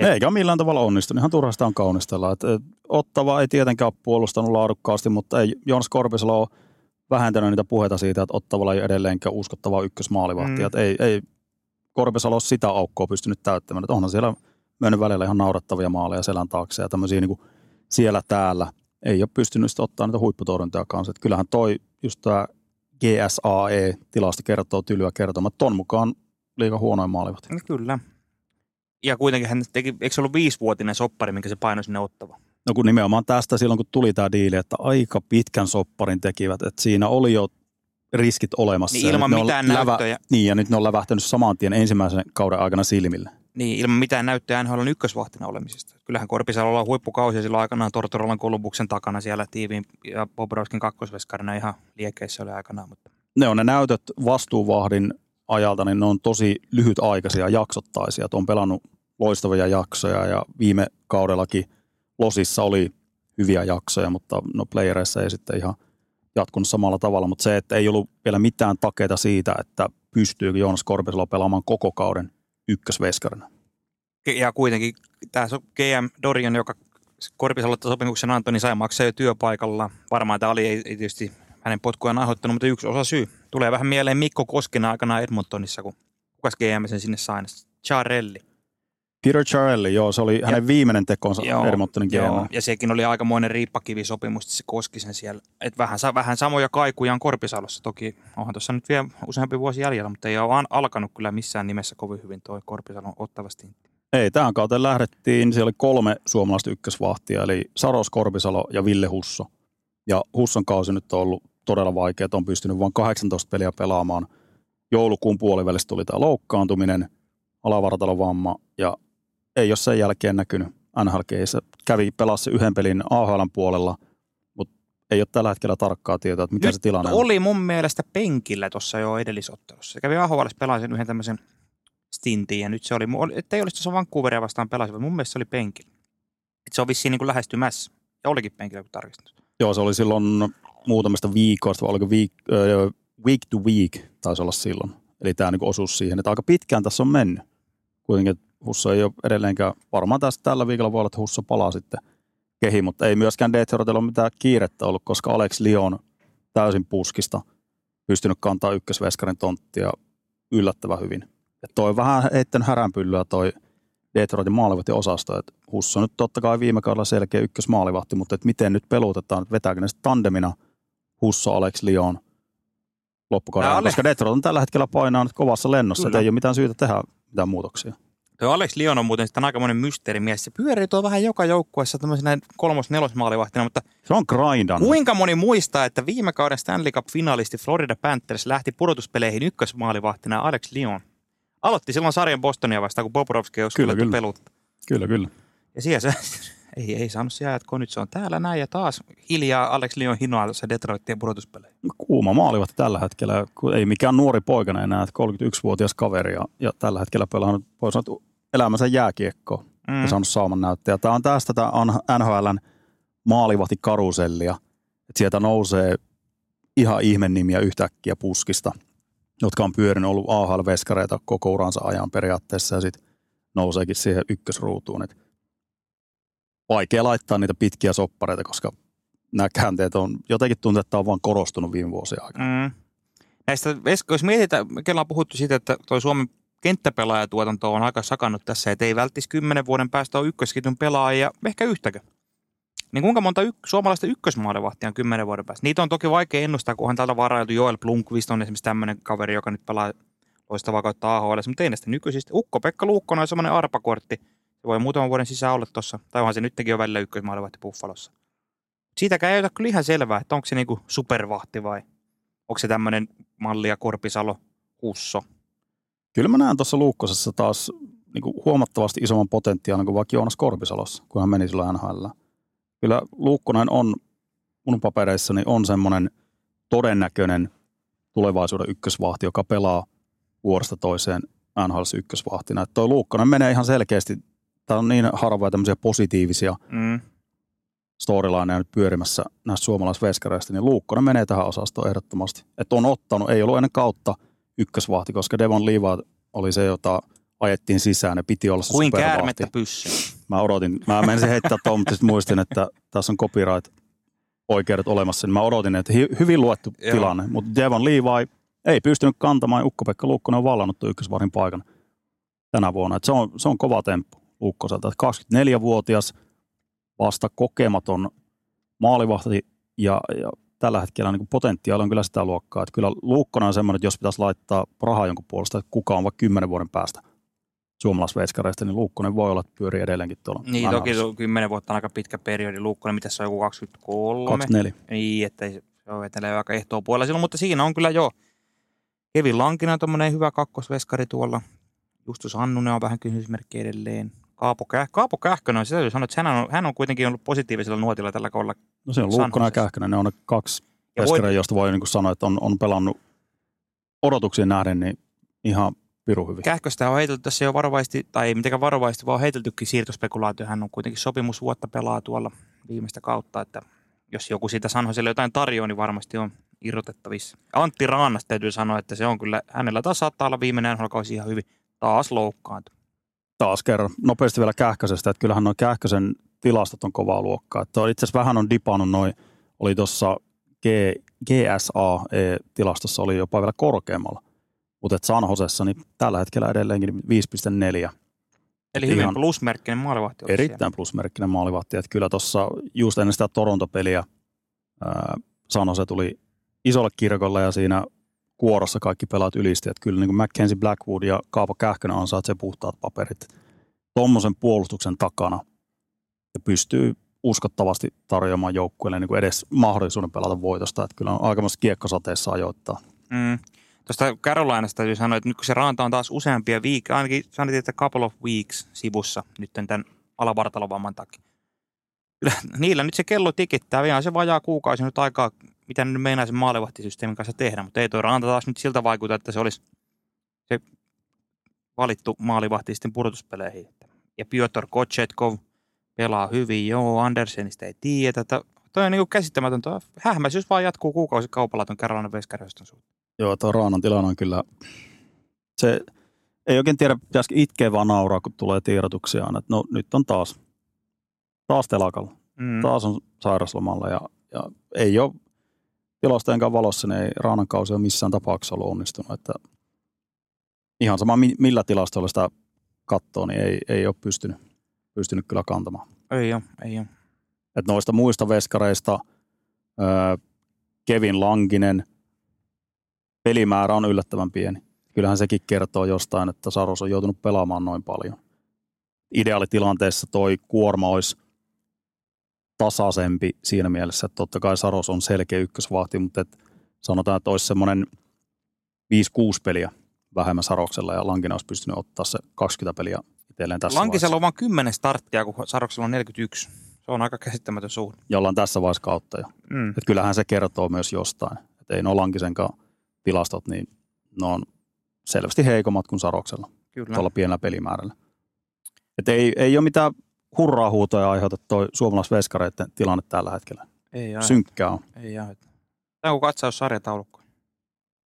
Ja- Eikä millään tavalla onnistunut. Ihan turha sitä on kaunistella. Et, et, Ottava ei tietenkään ole puolustanut laadukkaasti, mutta ei Jonas Korpisalo ole vähentänyt niitä puheita siitä, että Ottavalla ei edelleenkään uskottavaa ykkösmaalivahtia. Mm. Ei, ei Korpisalo ole sitä aukkoa pystynyt täyttämään. Et onhan siellä mennyt välillä ihan naurettavia maaleja selän taakse ja tämmöisiä niin siellä täällä. Ei ole pystynyt sitten ottaa niitä huipputorjuntoja kanssa. Et kyllähän toi just tämä GSAE-tilasto kertoo tylyä kertomaan. Ton mukaan liiga huonoin maalivahti. No kyllä. Ja kuitenkin hän teki, eikö se ollut viisivuotinen soppari, minkä se painoi sinne ottava? No kun nimenomaan tästä silloin, kun tuli tämä diili, että aika pitkän sopparin tekivät, että siinä oli jo riskit olemassa. Niin Ja ilman on mitään näyttöjä. Niin, ja nyt ne on lävähtänyt saman tien ensimmäisen kauden aikana silmille. Niin, ilman mitään näyttöä NHLn ykkösvahtina olemisesta. Kyllähän Korpisalolla on huippukausi silloin aikanaan Tortorolan Kolumbuksen takana siellä tiiviin ja Bobrovskin kakkosveskarina ihan liekeissä oli aikanaan. Mutta Ne on ne näytöt vastuuvahdin ajalta, niin ne on tosi lyhytaikaisia, jaksottaisia. Et on pelannut loistavia jaksoja ja viime kaudellakin Losissa oli hyviä jaksoja, mutta no playereissa ei sitten ihan jatkunut samalla tavalla. Mutta se, että ei ollut vielä mitään takeita siitä, että pystyykö Joonas Korpisalo pelaamaan koko kauden ykkösveskarina. ja kuitenkin tämä GM Dorian, joka Korpisalolle sopimuksen antoi, niin sai maksaa jo työpaikalla. Varmaan tämä oli ei, tietysti hänen potkujaan aiheuttanut, mutta yksi osa syy. Tulee vähän mieleen Mikko Koskinen aikanaan Edmontonissa, kun kukas GM sen sinne sai. Charelli. Peter Charelli, joo, se oli hänen viimeinen tekonsa Edmontonin joo, GM. ja sekin oli aikamoinen riippakivisopimus, että se koski sen siellä. Et vähän, vähän samoja kaikuja on Korpisalossa. Toki onhan tuossa nyt vielä useampi vuosi jäljellä, mutta ei ole alkanut kyllä missään nimessä kovin hyvin tuo Korpisalon ottavasti. Ei, tähän kauteen lähdettiin, siellä oli kolme suomalaista ykkösvahtia, eli Saros, Korpisalo ja Ville Husso. Ja Husson kausi nyt on ollut todella vaikea, että on pystynyt vain 18 peliä pelaamaan. Joulukuun puolivälissä tuli tämä loukkaantuminen, alavartalovamma ja ei ole sen jälkeen näkynyt nhl Kävi pelasi yhden pelin AHLn puolella, mutta ei ole tällä hetkellä tarkkaa tietoa, että mikä Nyt se tilanne on. oli mun mielestä penkillä tuossa jo edellisottelussa. Se kävi AHL pelasin yhden tämmöisen stintin ja nyt se oli, että ei olisi tuossa Vancouveria vastaan pelasi, vaan mun mielestä se oli penkillä. Et se on vissiin niin kuin lähestymässä. Ja olikin penkillä, kun tarkistin. Joo, se oli silloin muutamista viikoista, vai oliko week, äh, week to week taisi olla silloin. Eli tämä niinku osuus siihen, että aika pitkään tässä on mennyt. Kuitenkin Husso ei ole edelleenkään, varmaan tästä tällä viikolla voi olla, että Husso palaa sitten kehiin, mutta ei myöskään Detroitilla ole mitään kiirettä ollut, koska Alex Lyon täysin puskista pystynyt kantaa ykkösveskarin tonttia yllättävän hyvin. Ja toi vähän heittänyt häränpyllyä toi Detroitin maalivahti-osasto, että Husso nyt totta kai viime kaudella selkeä ykkösmaalivahti, mutta että miten nyt pelutetaan, että vetääkö ne tandemina Husso, Alex Lyon loppukaudella, koska Detroit on tällä hetkellä painaa nyt kovassa lennossa, että ei ole mitään syytä tehdä mitään muutoksia. Tuo Alex Lyon on muuten sitten aikamoinen mysteerimies. Se pyörii tuo vähän joka joukkueessa tämmöisenä kolmos-nelosmaalivahtina, mutta Se on grindan. kuinka moni muistaa, että viime kauden Stanley Cup-finalisti Florida Panthers lähti pudotuspeleihin ykkösmaalivahtina Alex Lyon. Aloitti silloin sarjan Bostonia vastaan, kun Bobrovski olisi Kyllä, kyllä, kyllä. pelut. Kyllä, kyllä. Ja siellä se ei, ei saanut siellä jatkoa. Nyt se on täällä näin ja taas hiljaa Alex Lyon hinoa se Detroittien pudotuspeleihin. Kuuma maalivahti tällä hetkellä, kun ei mikään nuori poikana enää, että 31-vuotias kaveri ja, ja tällä hetkellä pelannut, voi sanoa, että elämänsä jääkiekkoa Mm. ja saanut sauman näyttäjä. Tämä on tästä tämä NHLn maalivahti karusellia, että sieltä nousee ihan ihmenimiä yhtäkkiä puskista, jotka on pyörinyt ollut AHL-veskareita koko uransa ajan periaatteessa ja sitten nouseekin siihen ykkösruutuun. Et vaikea laittaa niitä pitkiä soppareita, koska nämä käänteet on, jotenkin tuntuu, että on vaan korostunut viime vuosien aikana. Mm. Näistä, jos mietitään, me ollaan puhuttu siitä, että toi Suomen kenttäpelaajatuotanto on aika sakannut tässä, että ei välttis kymmenen vuoden päästä ole ykkösketjun pelaajia, ehkä yhtäkö. Niin kuinka monta yk- suomalaista ykkösmaalevahtia on kymmenen vuoden päästä? Niitä on toki vaikea ennustaa, kunhan täältä varailtu Joel Blunkvist on esimerkiksi tämmöinen kaveri, joka nyt pelaa loistavaa kautta AHL, mutta ei näistä nykyisistä. Ukko-Pekka Luukkonen on semmoinen arpakortti. Se voi muutaman vuoden sisään olla tuossa, tai onhan se nytkin jo välillä ykkösmaalevahti Buffalossa. Siitäkään ei ole kyllä ihan selvää, että onko se niinku supervahti vai onko se tämmöinen mallia Korpisalo, Husso. Kyllä mä näen tuossa Luukkosessa taas niin kuin huomattavasti isomman potentiaalin kuin vaikka Joonas Korpisalossa, kun hän meni silloin NHL. Kyllä Luukkonen on mun papereissani on semmoinen todennäköinen tulevaisuuden ykkösvahti, joka pelaa vuorosta toiseen NHL ykkösvahtina. Että toi Luukkonen menee ihan selkeästi, tämä on niin harvoja tämmöisiä positiivisia Mm. storylineja nyt pyörimässä näistä suomalaisveskareista, niin Luukkonen menee tähän osastoon ehdottomasti. Että on ottanut, ei ollut ennen kautta ykkösvahti, koska Devon Liva oli se, jota ajettiin sisään ja piti olla se Kuin käärmettä pyssyyn. Mä odotin, mä menisin heittää tuon, mutta sitten muistin, että tässä on copyright oikeudet olemassa, niin mä odotin, että hi- hyvin luettu Joo. tilanne, mutta Devon Levi ei pystynyt kantamaan, Ukko-Pekka Luukkonen on vallannut ykkösvarin paikan tänä vuonna. Et se, on, se on kova temppu Luukkoselta, että 24-vuotias, vasta kokematon maalivahti ja, ja tällä hetkellä niin potentiaali on kyllä sitä luokkaa, että kyllä Luukkonen on semmoinen, että jos pitäisi laittaa rahaa jonkun puolesta, että kuka on vaikka kymmenen vuoden päästä suomalaisveiskareista, niin Luukkonen voi olla, että pyörii edelleenkin tuolla. Niin, toki se on 10 vuotta on aika pitkä periodi. Luukkonen, mitä se on joku 23? 24. Niin, että se on etelee aika ehtoa puolella silloin, mutta siinä on kyllä jo Kevin Lankinen on tommonen hyvä kakkosveskari tuolla. Justus Annunen on vähän kysymysmerkki edelleen. Kaapo, Käh- Kaapo Kähkönen, se täytyy sanoa, että hän on, hän on kuitenkin ollut positiivisella nuotilla tällä kaudella. No se on Luukkonen ja. Kähkönen, ne on ne kaksi Ja veskaria, voit- josta voi niin sanoa, että on, on pelannut odotuksiin nähden niin ihan piru hyvin. Kähköstä on heitelty tässä jo varovaisesti, tai ei mitenkään varovaisesti, vaan on heiteltykin siirtospekulaatio. Hän on kuitenkin sopimusvuotta pelaa tuolla viimeistä kautta, että jos joku siitä Sanhoselle jotain tarjoaa, niin varmasti on irrotettavissa. Antti Raannasta täytyy sanoa, että se on kyllä, hänellä taas saattaa olla viimeinen nhl ihan hyvin. Taas loukkaantu. Taas kerran nopeasti vielä Kähkösestä, että kyllähän noin Kähkösen tilastot on kovaa luokkaa. Että itse asiassa vähän on dipannut noin, oli tuossa G, GSA-tilastossa oli jopa vielä korkeammalla. Mutta San Josessa, niin tällä hetkellä edelleenkin 5,4. Eli hyvin Ihan- plusmerkkinen maalivahti. olisi siellä. Erittäin plusmerkkinen maalivahti. Että kyllä tuossa just ennen sitä Toronto-peliä ää, San Jose tuli isolle kirkolle ja siinä kuorossa kaikki pelaat ylisti. Että kyllä niin kuin Mackenzie Blackwood ja Kaapo Kähkönen ansaitsee puhtaat paperit tuommoisen puolustuksen takana ja pystyy uskottavasti tarjoamaan joukkueelle niin edes mahdollisuuden pelata voitosta. Että kyllä on aikamoista kiekkosateessa ajoittaa. Mm. Tuosta Carolinasta täytyy sanoa, että nyt kun se ranta on taas useampia viikkoja, ainakin sanottiin, että couple of weeks sivussa nyt tämän alavartalovamman takia. Kyllä niillä nyt se kello tikittää, vielä se vajaa kuukausi nyt aikaa, mitä ne nyt meinaa sen maalivahtisysteemin kanssa tehdä, mutta ei toi ranta taas nyt siltä vaikuta, että se olisi se valittu maalivahti sitten pudotuspeleihin. Ja Piotr Kochetkov pelaa hyvin, joo, Andersenista ei tiedä, että toi on niin käsittämätöntä. Hähmäisyys vaan jatkuu kuukausi kaupalla ton Carolina Veskarjoston suhteen. Joo, tuo Raanan tilanne on kyllä, se ei oikein tiedä, pitäisikö itkeä vaan nauraa, kun tulee tiedotuksia että no nyt on taas, taas telakalla, Mm. taas on sairaslomalla ja, ja ei ole tilastojenkaan valossa, niin ei Raanan kausi ole missään tapauksessa ollut onnistunut, että ihan sama mi- millä tilastoilla sitä katsoo, niin ei, ei ole pystynyt, pystynyt kyllä kantamaan. Ei ole, ei ole. Et noista muista veskareista öö, Kevin Lankinen, pelimäärä on yllättävän pieni. Kyllähän sekin kertoo jostain, että Saros on joutunut pelaamaan noin paljon. Ideaalitilanteessa toi kuorma olisi tasaisempi siinä mielessä, että totta kai Saros on selkeä ykkösvahti, mutta et sanotaan, että olisi semmoinen 5-6 peliä vähemmän Saroksella ja Lankinen olisi pystynyt ottaa se 20 peliä itselleen tässä Lankisella on vain 10 starttia, kun Saroksella on 41. Se on aika käsittämätön suhde. ollaan tässä vaiheessa kautta jo. Mm. Et kyllähän se kertoo myös jostain. Et ei no Lankisenkaan tilastot, niin ne on selvästi heikommat kuin Saroksella Kyllä. tuolla pienellä pelimäärällä. Et ei, ei ole mitään hurraa-huutoja aiheuta toi suomalaisveskareiden tilanne tällä hetkellä. Ei aihe. Synkkää on. Ei aihe. Tämä on katsaus sarjataulukkoon.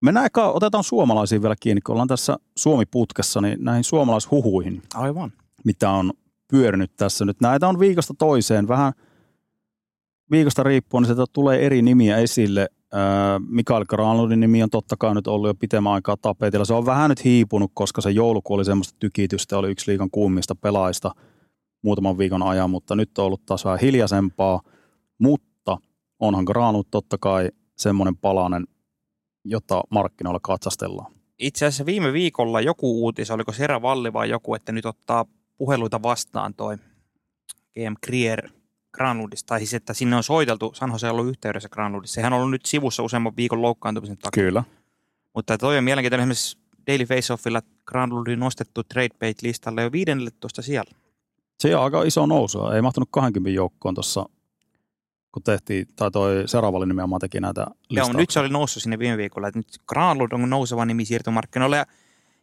Mennään eka, otetaan suomalaisiin vielä kiinni, kun ollaan tässä Suomi-putkessa, niin näihin suomalaishuhuihin, Aivan. mitä on pyörinyt tässä nyt. Näitä on viikosta toiseen, vähän viikosta riippuen, niin sieltä tulee eri nimiä esille. Mikael Granlundin nimi on totta kai nyt ollut jo pitemmän aikaa tapetilla. Se on vähän nyt hiipunut, koska se joulukuu oli semmoista tykitystä, oli yksi liikan kuummista pelaajista muutaman viikon ajan, mutta nyt on ollut taas vähän hiljaisempaa. Mutta onhan Granlund totta kai semmoinen palanen, jota markkinoilla katsastellaan. Itse asiassa viime viikolla joku uutis, oliko Sera Valli vai joku, että nyt ottaa puheluita vastaan toi GM Krier Granlundista, tai siis että sinne on soiteltu, San Jose on ollut yhteydessä Granlundissa. Sehän on ollut nyt sivussa useamman viikon loukkaantumisen takia. Kyllä. Mutta toi on mielenkiintoinen esimerkiksi Daily Faceoffilla Granlundi nostettu trade bait listalle jo 15 siellä. Se on aika iso nousu. Ei mahtunut 20 joukkoon tuossa, kun tehtiin, tai toi seuraava nimenomaan teki näitä Joo, listauksia. nyt se oli noussut sinne viime viikolla. Että nyt Granlund on nouseva nimi siirtomarkkinoille. Ja,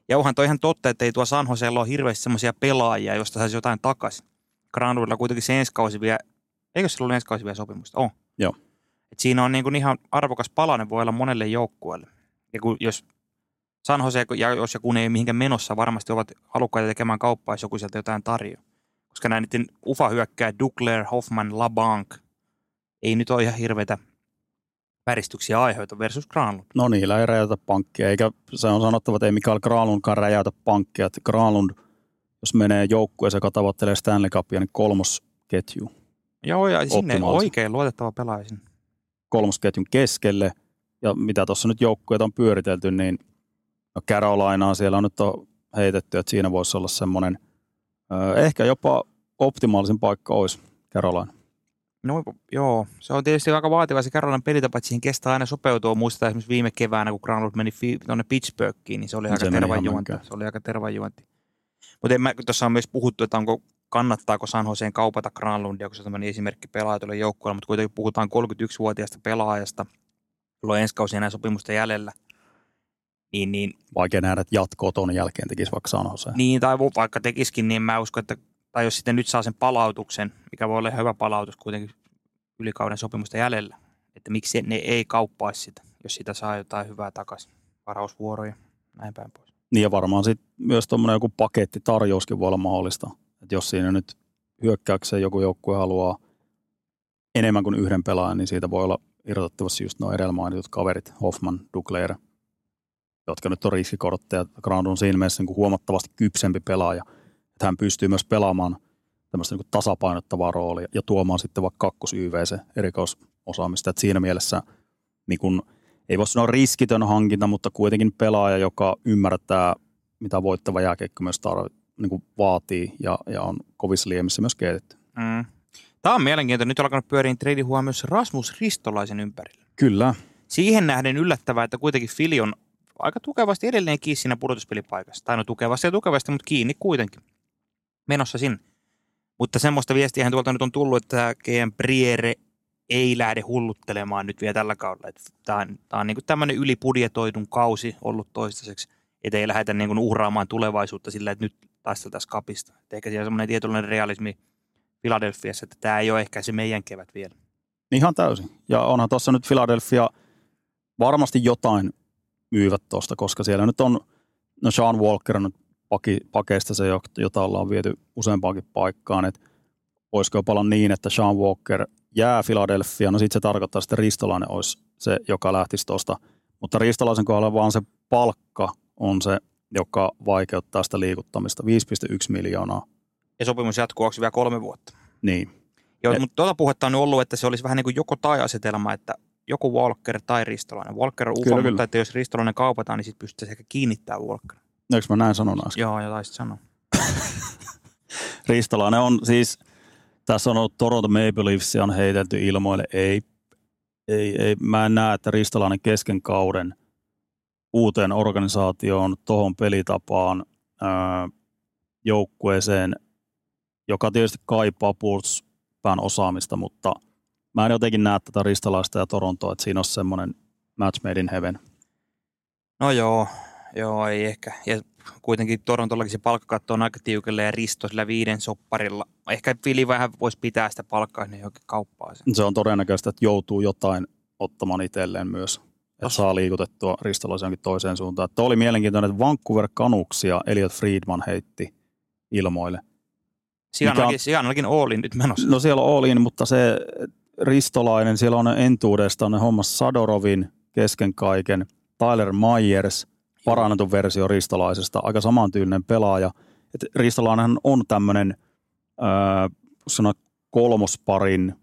ja onhan toi ihan totta, että ei tuo San Josella ole hirveästi semmoisia pelaajia, joista saisi jotain takaisin. Granlundilla kuitenkin se ensi kausi vielä, eikö sillä ollut ensi kausi vielä sopimusta? On. Joo. Et siinä on niin kuin ihan arvokas palanen voi olla monelle joukkueelle. Ja kun, jos San Jose, ja jos ja kun ei mihinkään menossa, varmasti ovat halukkaita tekemään kauppaa, jos joku sieltä jotain tarjoaa. Koska näin niiden ufa hyökkää Dugler, Hoffman, LaBanc ei nyt ole ihan hirveitä väristyksiä aiheuta versus Granlund. No niillä ei räjäytä pankkia, eikä se on sanottava, että ei Mikael Granlundkaan räjäytä pankkia. Että Granlund, jos menee joukkueeseen, joka tavoittelee Stanley Cupia, niin kolmosketju, Joo, ja sinne oikein luotettava pelaaja sinne. kolmosketjun keskelle. Ja mitä tuossa nyt joukkueet on pyöritelty, niin no Carolinaa siellä on nyt on heitetty, että siinä voisi olla semmoinen, ehkä jopa optimaalisin paikka olisi Carolina. No joo, se on tietysti aika vaativa se Carolinan pelitapa, että siihen kestää aina sopeutua. Muistetaan esimerkiksi viime keväänä, kun Granlund meni fi- tuonne Pittsburghiin, niin se oli aika tervajuonti. Se oli aika tervajuonti. Mutta tuossa on myös puhuttu, että onko, kannattaako San Joseen kaupata Granlundia, kun se on tämmöinen esimerkki pelaaja tuolle joukkueelle, mutta kuitenkin puhutaan 31-vuotiaasta pelaajasta, jolla on ensi kausi enää sopimusta jäljellä. Niin, niin Vaikea nähdä, että jatkoa ton jälkeen tekisi vaikka San Jose. Niin, tai vaikka tekisikin, niin mä uskon, että tai jos sitten nyt saa sen palautuksen, mikä voi olla hyvä palautus kuitenkin ylikauden sopimusta jäljellä, että miksi ne ei kauppaisi sitä, jos sitä saa jotain hyvää takaisin, varausvuoroja, näin päin pois. Niin ja varmaan sit myös tuommoinen joku pakettitarjouskin voi olla mahdollista. Että jos siinä nyt hyökkäykseen joku joukkue haluaa enemmän kuin yhden pelaajan, niin siitä voi olla irrotettavasti just nuo edellä mainitut kaverit, Hoffman, Dugler, jotka nyt on riskikortteja. Ground on siinä mielessä niin kuin huomattavasti kypsempi pelaaja. Että hän pystyy myös pelaamaan tämmöistä niin kuin tasapainottavaa roolia ja tuomaan sitten vaikka kakkos YVC erikoisosaamista. Että siinä mielessä niin kuin, ei voi sanoa riskitön hankinta, mutta kuitenkin pelaaja, joka ymmärtää, mitä voittava jääkeikko myös tarvi, niin kuin vaatii ja, ja on kovissa liemissä myös keitetty. Mm. Tämä on mielenkiintoinen. Nyt on alkanut pyöriin tradihua myös Rasmus Ristolaisen ympärillä. Kyllä, Siihen nähden yllättävää, että kuitenkin Fili on aika tukevasti edelleen kiinni siinä pudotuspelipaikassa. Tai no tukevasti ja tukevasti, mutta kiinni kuitenkin. Menossa sinne. Mutta semmoista viestiä tuolta nyt on tullut, että GM Briere ei lähde hulluttelemaan nyt vielä tällä kaudella. Tämä on, tää on niin tämmöinen ylipudjetoidun kausi ollut toistaiseksi, että ei lähdetä niin uhraamaan tulevaisuutta sillä, että nyt taisteltaisiin kapista. Et ehkä siellä on semmoinen tietynlainen realismi Filadelfiassa, että tämä ei ole ehkä se meidän kevät vielä. ihan täysin. Ja onhan tuossa nyt Philadelphia varmasti jotain myyvät tuosta, koska siellä nyt on, no Sean Walker on nyt paki, pakeista se, jota ollaan viety useampaankin paikkaan, että voisiko jopa olla niin, että Sean Walker jää Philadelphia, no sitten se tarkoittaa, että Ristolainen olisi se, joka lähtisi tuosta, mutta Ristolaisen kohdalla vaan se palkka on se, joka vaikeuttaa sitä liikuttamista, 5,1 miljoonaa. Ja sopimus jatkuu onko vielä kolme vuotta. Niin, Joo, Et- mutta tuota puhetta on ollut, että se olisi vähän niin kuin joko tai asetelma, että joko Walker tai Ristolainen. Walker on ufa, mutta että jos Ristolainen kaupataan, niin sitten pystyttäisiin ehkä kiinnittämään Walker. eikö mä näin sanon äsken? Joo, ja taisit sanoa. Ristolainen on siis, tässä on ollut Toronto Maple Leafs on heitelty ilmoille. Ei, ei, ei, mä en näe, että Ristolainen kesken kauden uuteen organisaatioon, tohon pelitapaan, ää, joukkueeseen, joka tietysti kaipaa puolustuspään osaamista, mutta mä en jotenkin näe tätä Ristolaista ja Torontoa, että siinä on semmoinen match made in heaven. No joo, joo, ei ehkä. Ja kuitenkin Torontollakin se palkkakatto on aika tiukille ja Risto sillä viiden sopparilla. Ehkä Fili vähän voisi pitää sitä palkkaa, niin johonkin kauppaa sen. Se on todennäköistä, että joutuu jotain ottamaan itselleen myös, että saa liikutettua Ristolaisen jonkin toiseen suuntaan. Tuo oli mielenkiintoinen, että Vancouver Canucks ja Elliot Friedman heitti ilmoille. Sijanallakin, Sijanallakin Oolin nyt menossa. No siellä on all in, mutta se Ristolainen, siellä on entuudestaan ne hommas Sadorovin kesken kaiken, Tyler Myers, parannetun versio Ristolaisesta, aika samantyylinen pelaaja. Et Ristolainen on tämmöinen äh, kolmosparin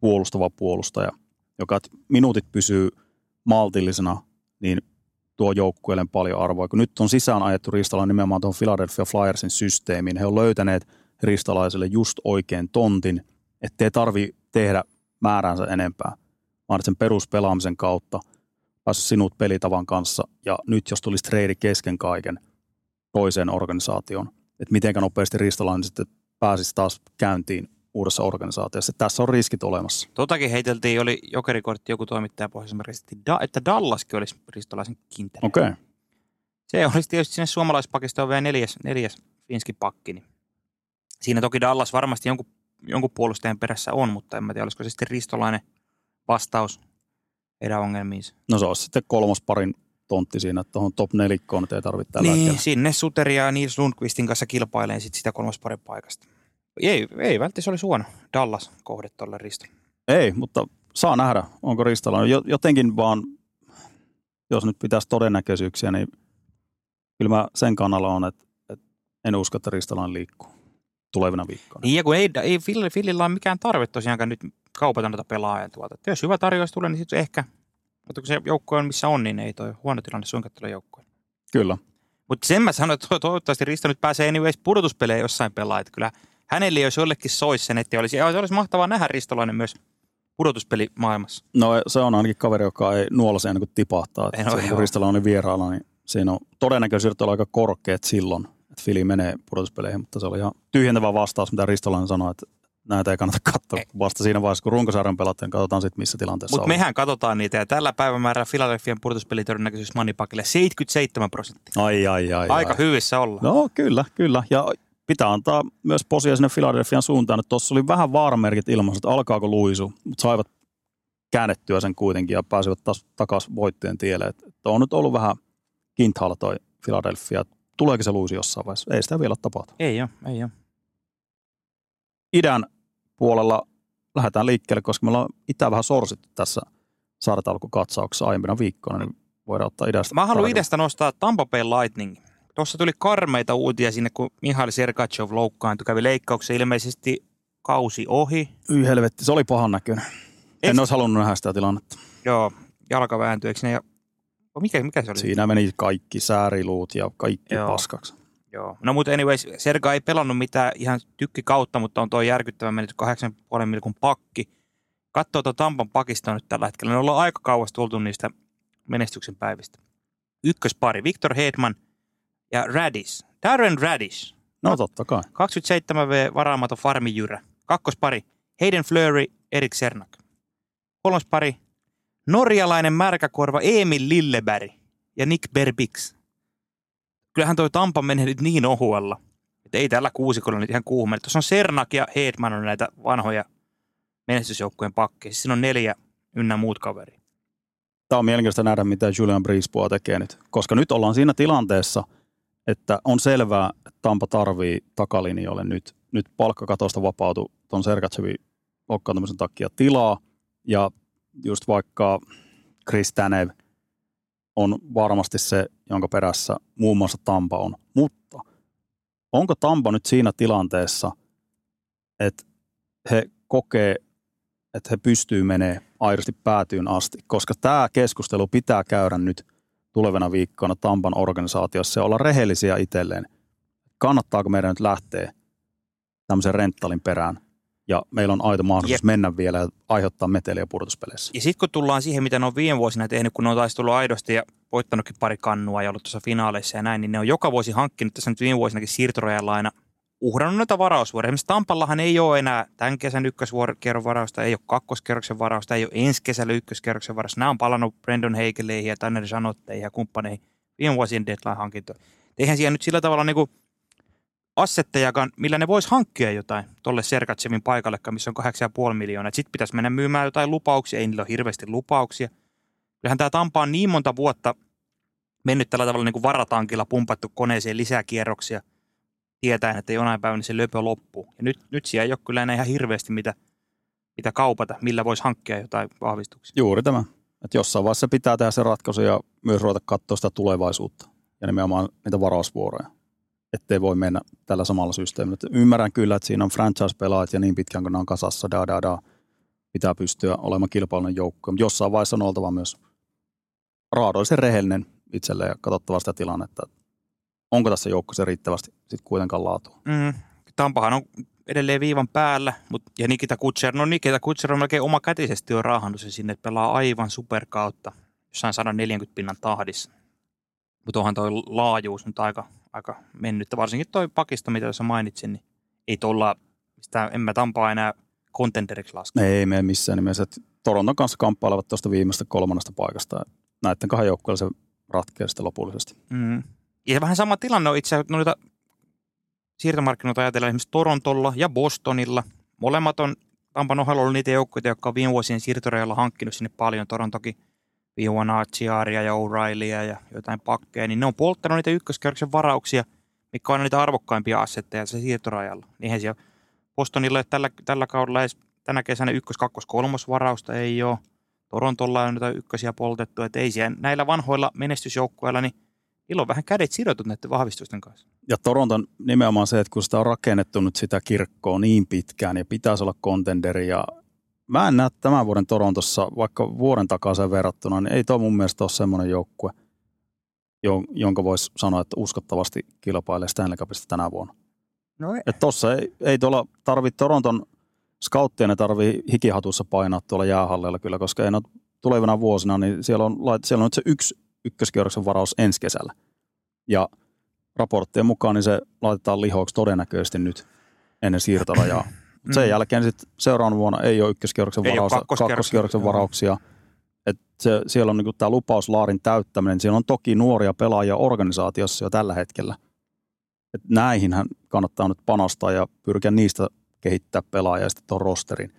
puolustava puolustaja, joka minuutit pysyy maltillisena, niin tuo joukkueelle paljon arvoa. Kun nyt on sisään ajettu Ristolainen nimenomaan tuohon Philadelphia Flyersin systeemiin, he on löytäneet Ristolaiselle just oikein tontin, ettei tarvi tehdä määränsä enempää, vaan sen peruspelaamisen kautta päässyt sinut pelitavan kanssa. Ja nyt jos tulisi trade kesken kaiken toiseen organisaatioon, että miten nopeasti Ristolainen sitten pääsisi taas käyntiin uudessa organisaatiossa. Tässä on riskit olemassa. Totakin heiteltiin, oli jokerikortti joku toimittaja pohjoisemmärisesti, että Dallaskin olisi Ristolaisen kintereä. Okei. Okay. Se olisi tietysti sinne suomalaispakista vielä neljäs, neljäs finski pakki. Niin siinä toki Dallas varmasti jonkun, jonkun puolustajan perässä on, mutta en mä tiedä, olisiko se sitten Ristolainen vastaus heidän ongelmiinsa. No se olisi sitten kolmosparin tontti siinä, että tuohon top nelikkoon ei tarvitse tällä Niin, hetkellä. sinne Suteria ja Nils Lundqvistin kanssa kilpailee sit sitä kolmosparin paikasta. Ei, ei välttämättä se oli huono Dallas kohde tuolle Ristolle. Ei, mutta saa nähdä, onko Ristolainen. Jo- Jotenkin vaan, jos nyt pitäisi todennäköisyyksiä, niin kyllä mä sen kannalla on, että, että en usko, että Ristolainen liikkuu tulevina viikkoina. Niin ja kun ei, ei Phil, Philillä ole mikään tarve tosiaankaan nyt kaupata noita pelaajia tuolta. Että jos hyvä tarjous tulee, niin sitten ehkä, mutta kun se joukko on missä on, niin ei toi huono tilanne suinkaan tulee joukkoon. Kyllä. Mutta sen mä sanoin, että to- toivottavasti Risto nyt pääsee anyways pudotuspeleihin jossain pelaa. Että kyllä hänelle jos jollekin soisi sen, että olisi, olisi mahtavaa nähdä Ristolainen myös pudotuspelimaailmassa. No se on ainakin kaveri, joka ei nuolasi ennen kuin tipahtaa. Ei, Että no se, kun Ristolainen on vieraalla, niin siinä on todennäköisyydet olla aika korkeat silloin, että Fili menee pudotuspeleihin, mutta se oli ihan tyhjentävä vastaus, mitä Ristolainen sanoi, että näitä ei kannata katsoa. Vasta siinä vaiheessa, kun runkosarjan pelataan, katsotaan sitten, missä tilanteessa Mutta mehän katsotaan niitä ja tällä päivämäärällä Philadelphian pudotuspelitodennäköisyys Manipakille 77 prosenttia. Ai, ai, ai. Aika ai. hyvissä ollaan. No kyllä, kyllä. Ja pitää antaa myös posia sinne Philadelphian suuntaan, että tuossa oli vähän vaaramerkit ilmassa, että alkaako luisu, mutta saivat käännettyä sen kuitenkin ja pääsivät taas takaisin voitteen tielle. Että on nyt ollut vähän kinthalla toi Philadelphia. Tuleeko se luisi jossain vaiheessa? Ei sitä vielä tapahtunut. Ei ole, ei ole. Idän puolella lähdetään liikkeelle, koska me ollaan Itä vähän sorsittu tässä sartalkukatsauksessa aiempina viikkoina, niin voidaan ottaa idästä. Mä haluan idästä nostaa Tampa Bay Lightning. Tuossa tuli karmeita uutia sinne, kun Mihail Sergachev loukkaantui, kävi leikkauksen ilmeisesti kausi ohi. Yi helvetti, se oli pahan näköinen. En Eikö- olisi halunnut nähdä sitä tilannetta. Joo, jalka vääntyi, eikö ne? Ja... Oh, Mikä, mikä se oli? Siinä meni kaikki sääriluut ja kaikki Joo. paskaksi. Joo. No mutta anyways, Serga ei pelannut mitään ihan tykki kautta, mutta on tuo järkyttävä mennyt 8,5 milkun pakki. Katsoo tuo Tampan pakista nyt tällä hetkellä. Ne ollaan aika kauas tultu niistä menestyksen päivistä. Ykköspari, Victor Hedman ja Radish. Darren Radish. No totta kai. 27V varaamaton farmijyrä. Kakkospari, Hayden Fleury, Erik Sernak. Kolmospari, norjalainen märkäkorva Emil Lilleberg ja Nick Berbix. Kyllähän toi Tampa menee nyt niin ohuella, että ei tällä kuusikolla nyt ihan kuumelle. Tuossa on Sernak ja Hedman on näitä vanhoja menestysjoukkueen pakkeja. Siis siinä on neljä ynnä muut kaveri. Tämä on mielenkiintoista nähdä, mitä Julian Brisebois tekee nyt. Koska nyt ollaan siinä tilanteessa, että on selvää, että Tampa tarvii takalinjoille nyt. Nyt palkkakatosta vapautui tuon Sergatsevin loukkaantumisen takia tilaa. Ja just vaikka Chris Tanev on varmasti se, jonka perässä muun muassa Tampa on. Mutta onko Tampa nyt siinä tilanteessa, että he kokee, että he pystyy menee aidosti päätyyn asti, koska tämä keskustelu pitää käydä nyt tulevana viikkoina Tampan organisaatiossa ja olla rehellisiä itselleen. Kannattaako meidän nyt lähteä tämmöisen renttalin perään ja meillä on aito mahdollisuus Jep. mennä vielä ja aiheuttaa meteliä pudotuspeleissä. Ja sitten kun tullaan siihen, mitä ne on viime vuosina tehnyt, kun ne on taas tullut aidosti ja voittanutkin pari kannua ja ollut tuossa finaaleissa ja näin, niin ne on joka vuosi hankkinut tässä nyt viime vuosinakin siirtorajan laina uhrannut noita varausvuoroja. Esimerkiksi Tampallahan ei ole enää tämän kesän ykköskerron varausta, ei ole kakkoskerroksen varausta, ei ole ensi kesällä ykköskerroksen varausta. Nämä on palannut Brandon Heikeleihin ja Tanner Janotteihin ja kumppaneihin viime vuosien deadline-hankintoja. Eihän siellä nyt sillä tavalla niin assettejakaan, millä ne vois hankkia jotain tolle Sergatsevin paikalle, missä on 8,5 miljoonaa. Sitten pitäisi mennä myymään jotain lupauksia, ei niillä ole hirveästi lupauksia. Kyllähän tämä Tampa on niin monta vuotta mennyt tällä tavalla niin kuin varatankilla pumpattu koneeseen lisää kierroksia, tietäen, että jonain päivänä se löpö loppuu. Ja nyt, nyt siellä ei ole kyllä enää ihan hirveästi mitä, mitä kaupata, millä voisi hankkia jotain vahvistuksia. Juuri tämä. Että jossain vaiheessa pitää tehdä se ratkaisu ja myös ruveta katsoa sitä tulevaisuutta ja nimenomaan niitä varausvuoroja. Ettei voi mennä tällä samalla systeemillä. Et ymmärrän kyllä, että siinä on franchise-pelaajat ja niin pitkään kun ne on kasassa, da, da, da, pitää pystyä olemaan kilpailun joukko. Mutta jossain vaiheessa on oltava myös raadollisen rehellinen itselleen ja katsottava sitä tilannetta, että onko tässä joukkossa riittävästi sit kuitenkaan laatua. Mm. Tampahan on edelleen viivan päällä, mut, ja Nikita Kutser, no Nikita Kutser on melkein oma kätisesti jo raahannut se sinne, että pelaa aivan superkautta jossain 140 pinnan tahdissa. Mutta onhan toi laajuus nyt aika, aika mennyttä, varsinkin toi pakisto, mitä tässä mainitsin, niin ei tuolla, sitä en mä tampaa enää contenderiksi laskea. Ei mene missään nimessä. Toronton kanssa kamppailevat tuosta viimeistä kolmannesta paikasta. Näiden kahden joukkueella se ratkeaa sitten lopullisesti. Mm. Ja vähän sama tilanne on itse asiassa noita siirtomarkkinoita ajatella esimerkiksi Torontolla ja Bostonilla. Molemmat on Tampan ohella ollut niitä joukkoja, jotka on viime vuosien siirtorajalla hankkinut sinne paljon. Torontokin Achiaria ja O'Reillya ja jotain pakkeja, niin ne on polttanut niitä ykköskierroksen varauksia, mikä on niitä arvokkaimpia assetteja se siirtorajalla. Niinhän siellä Bostonilla ei tällä, tällä kaudella edes tänä kesänä ykkös, kakkos, kolmos varausta ei ole. Torontolla on niitä ykkösiä poltettu, että ei siellä näillä vanhoilla menestysjoukkueilla, niin niillä on vähän kädet sidotut näiden vahvistusten kanssa. Ja Toronton nimenomaan se, että kun sitä on rakennettu nyt sitä kirkkoa niin pitkään ja pitäisi olla kontenderi ja mä en näe tämän vuoden Torontossa, vaikka vuoden takaisin verrattuna, niin ei tuo mun mielestä ole semmoinen joukkue, jonka voisi sanoa, että uskottavasti kilpailee Stanley Cupista tänä vuonna. No ei. Että tossa ei, ei tuolla tarvitse Toronton scouttia, ne tarvii hikihatussa painaa tuolla jäähalleilla kyllä, koska ei ole tulevina vuosina, niin siellä on, siellä on nyt se yksi ykköskierroksen varaus ensi kesällä. Ja raporttien mukaan niin se laitetaan lihoiksi todennäköisesti nyt ennen siirtorajaa. Mm. Sen jälkeen sitten seuraavana vuonna ei ole ykköskierroksen, Ei varaus, ole kakkoskierroksen, varauksia. Et se, siellä on niinku tämä lupauslaarin täyttäminen. Siellä on toki nuoria pelaajia organisaatiossa jo tällä hetkellä. Et näihinhän kannattaa nyt panostaa ja pyrkiä niistä kehittää pelaajia sitten tuon rosterin.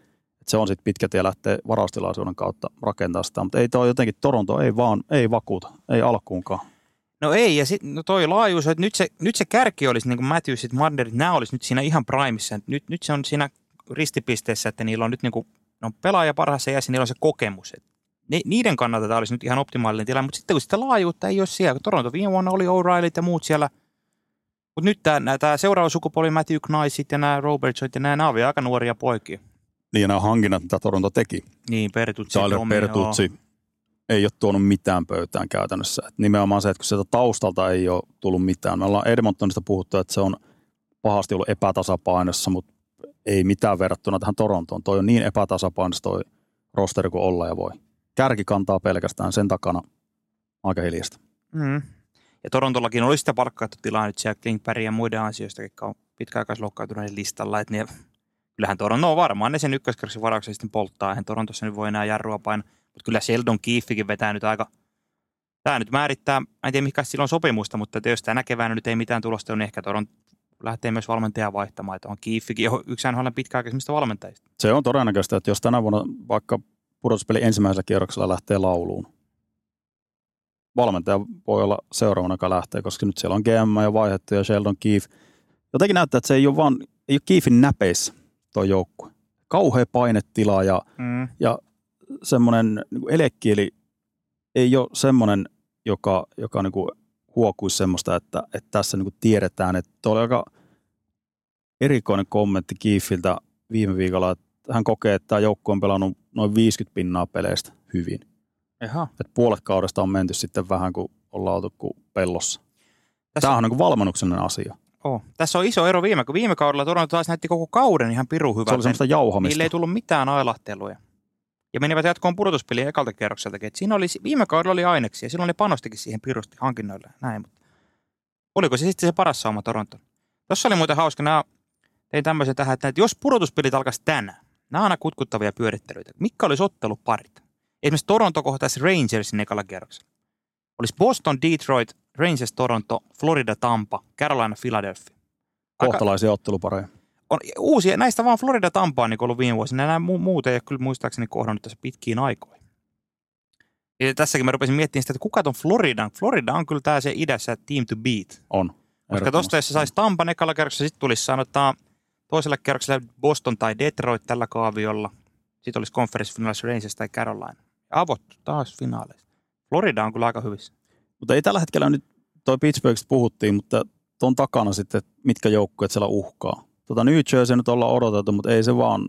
Et se on sitten pitkä tie lähteä varaustilaisuuden kautta rakentaa sitä, mutta ei toi jotenkin, Toronto ei vaan, ei vakuuta, ei alkuunkaan. No ei, ja sitten no toi laajuus, että nyt se, nyt se kärki olisi niin kuin Matthews ja Marner, nämä olisi nyt siinä ihan primissa. Nyt, nyt se on siinä ristipisteessä, että niillä on nyt niin kuin, ne on pelaaja parhaassa iässä, niillä on se kokemus. Et ni, niiden kannalta tämä olisi nyt ihan optimaalinen tilanne, mutta sitten kun sitä laajuutta ei ole siellä, kun Toronto viime vuonna oli O'Reilly ja muut siellä, mutta nyt tämä, tämä seuraava sukupolvi, Matthew Knaisit ja nämä Robertsoit ja nämä, nämä vielä aika nuoria poikia. Niin ja nämä hankinnat, mitä Toronto teki, Niin, Pertutsi. Tyler. Pertutsi ei ole tuonut mitään pöytään käytännössä. Et nimenomaan se, että kun sieltä taustalta ei ole tullut mitään. Me ollaan Edmontonista puhuttu, että se on pahasti ollut epätasapainossa, mutta ei mitään verrattuna tähän Torontoon. Toi on niin epätasapainossa toi rosteri kuin olla ja voi. Kärki kantaa pelkästään sen takana aika hiljasta. Mm. Ja Torontollakin oli sitä palkkaattu tilaa nyt siellä Klingbergin ja muiden ansioista, jotka on pitkäaikaisloukkaantuneiden listalla. Että ne, kyllähän Toronto on varmaan ne sen ykköskerroksen sitten polttaa. Eihän Torontossa nyt voi enää jarrua painaa. Mutta kyllä Sheldon Keefekin vetää nyt aika... Tämä nyt määrittää, mä en tiedä mikä sillä on sopimusta, mutta jos tänä keväänä nyt ei mitään tulosta, niin ehkä Toronto lähtee myös valmentajaa vaihtamaan. Että on Keefekin yksi NHL pitkäaikaisemmista valmentajista. Se on todennäköistä, että jos tänä vuonna vaikka pudotuspeli ensimmäisellä kierroksella lähtee lauluun, valmentaja voi olla seuraavana, joka lähtee, koska nyt siellä on GM ja vaihdettu ja Sheldon Keefe. Jotenkin näyttää, että se ei ole vaan, ei ole Keefin näpeissä tuo joukkue. Kauhea painetila ja, Mm. ja semmoinen niin elekieli ei ole semmoinen, joka, joka niin kuin huokuisi semmoista, että, että tässä niin kuin tiedetään, että tuo oli aika erikoinen kommentti Kiifiltä viime viikolla, että hän kokee, että tämä joukkue on pelannut noin 50 pinnaa peleistä hyvin. Jaha. Että puolet kaudesta on menty sitten vähän kuin ollaan oltu kuin pellossa. Tässä, Tämä on niin valmennuksellinen asia. oh. Tässä on iso ero viime, kun viime kaudella Toronto taas näytti koko kauden ihan piru Se oli hyvältä. semmoista jauhamista. Niille ei tullut mitään ailahteluja. Ja menivät jatkoon pudotuspeliä ekalta kierrokseltakin. Et siinä oli, viime kaudella oli aineksia. Silloin ne panostikin siihen pirusti hankinnoille. Näin, mutta oliko se sitten se paras sauma Toronto? Tuossa oli muuten hauska. Nämä, tein tämmöisen tähän, että jos pudotuspelit alkaisi tänään, nämä on aina kutkuttavia pyörittelyitä. Mitkä olisi otteluparit? Esimerkiksi Toronto kohtaisi Rangersin ekalla kierroksella. Olisi Boston, Detroit, Rangers, Toronto, Florida, Tampa, Carolina, Philadelphia. Kohtalaisia ottelupareja. On uusia, näistä vaan Florida Tampa on niin ollut viime vuosina. Nämä mu- muut ei ole kyllä muistaakseni kohdannut tässä pitkiin aikoihin. Ja tässäkin mä rupesin miettimään sitä, että kuka ton Floridan? Florida on kyllä tää se idässä team to beat. On. Koska tosta jos se saisi Tampan ekalla kerroksella, sitten tulisi sanotaan toisella kerroksella Boston tai Detroit tällä kaaviolla. Sitten olisi conference finals Rangers tai Carolina. Avottu taas finaaleista. Florida on kyllä aika hyvissä. Mutta ei tällä hetkellä nyt, toi Pittsburghista puhuttiin, mutta tuon takana sitten, mitkä joukkueet siellä uhkaa. Tota New Jersey nyt ollaan odotettu, mutta ei se vaan,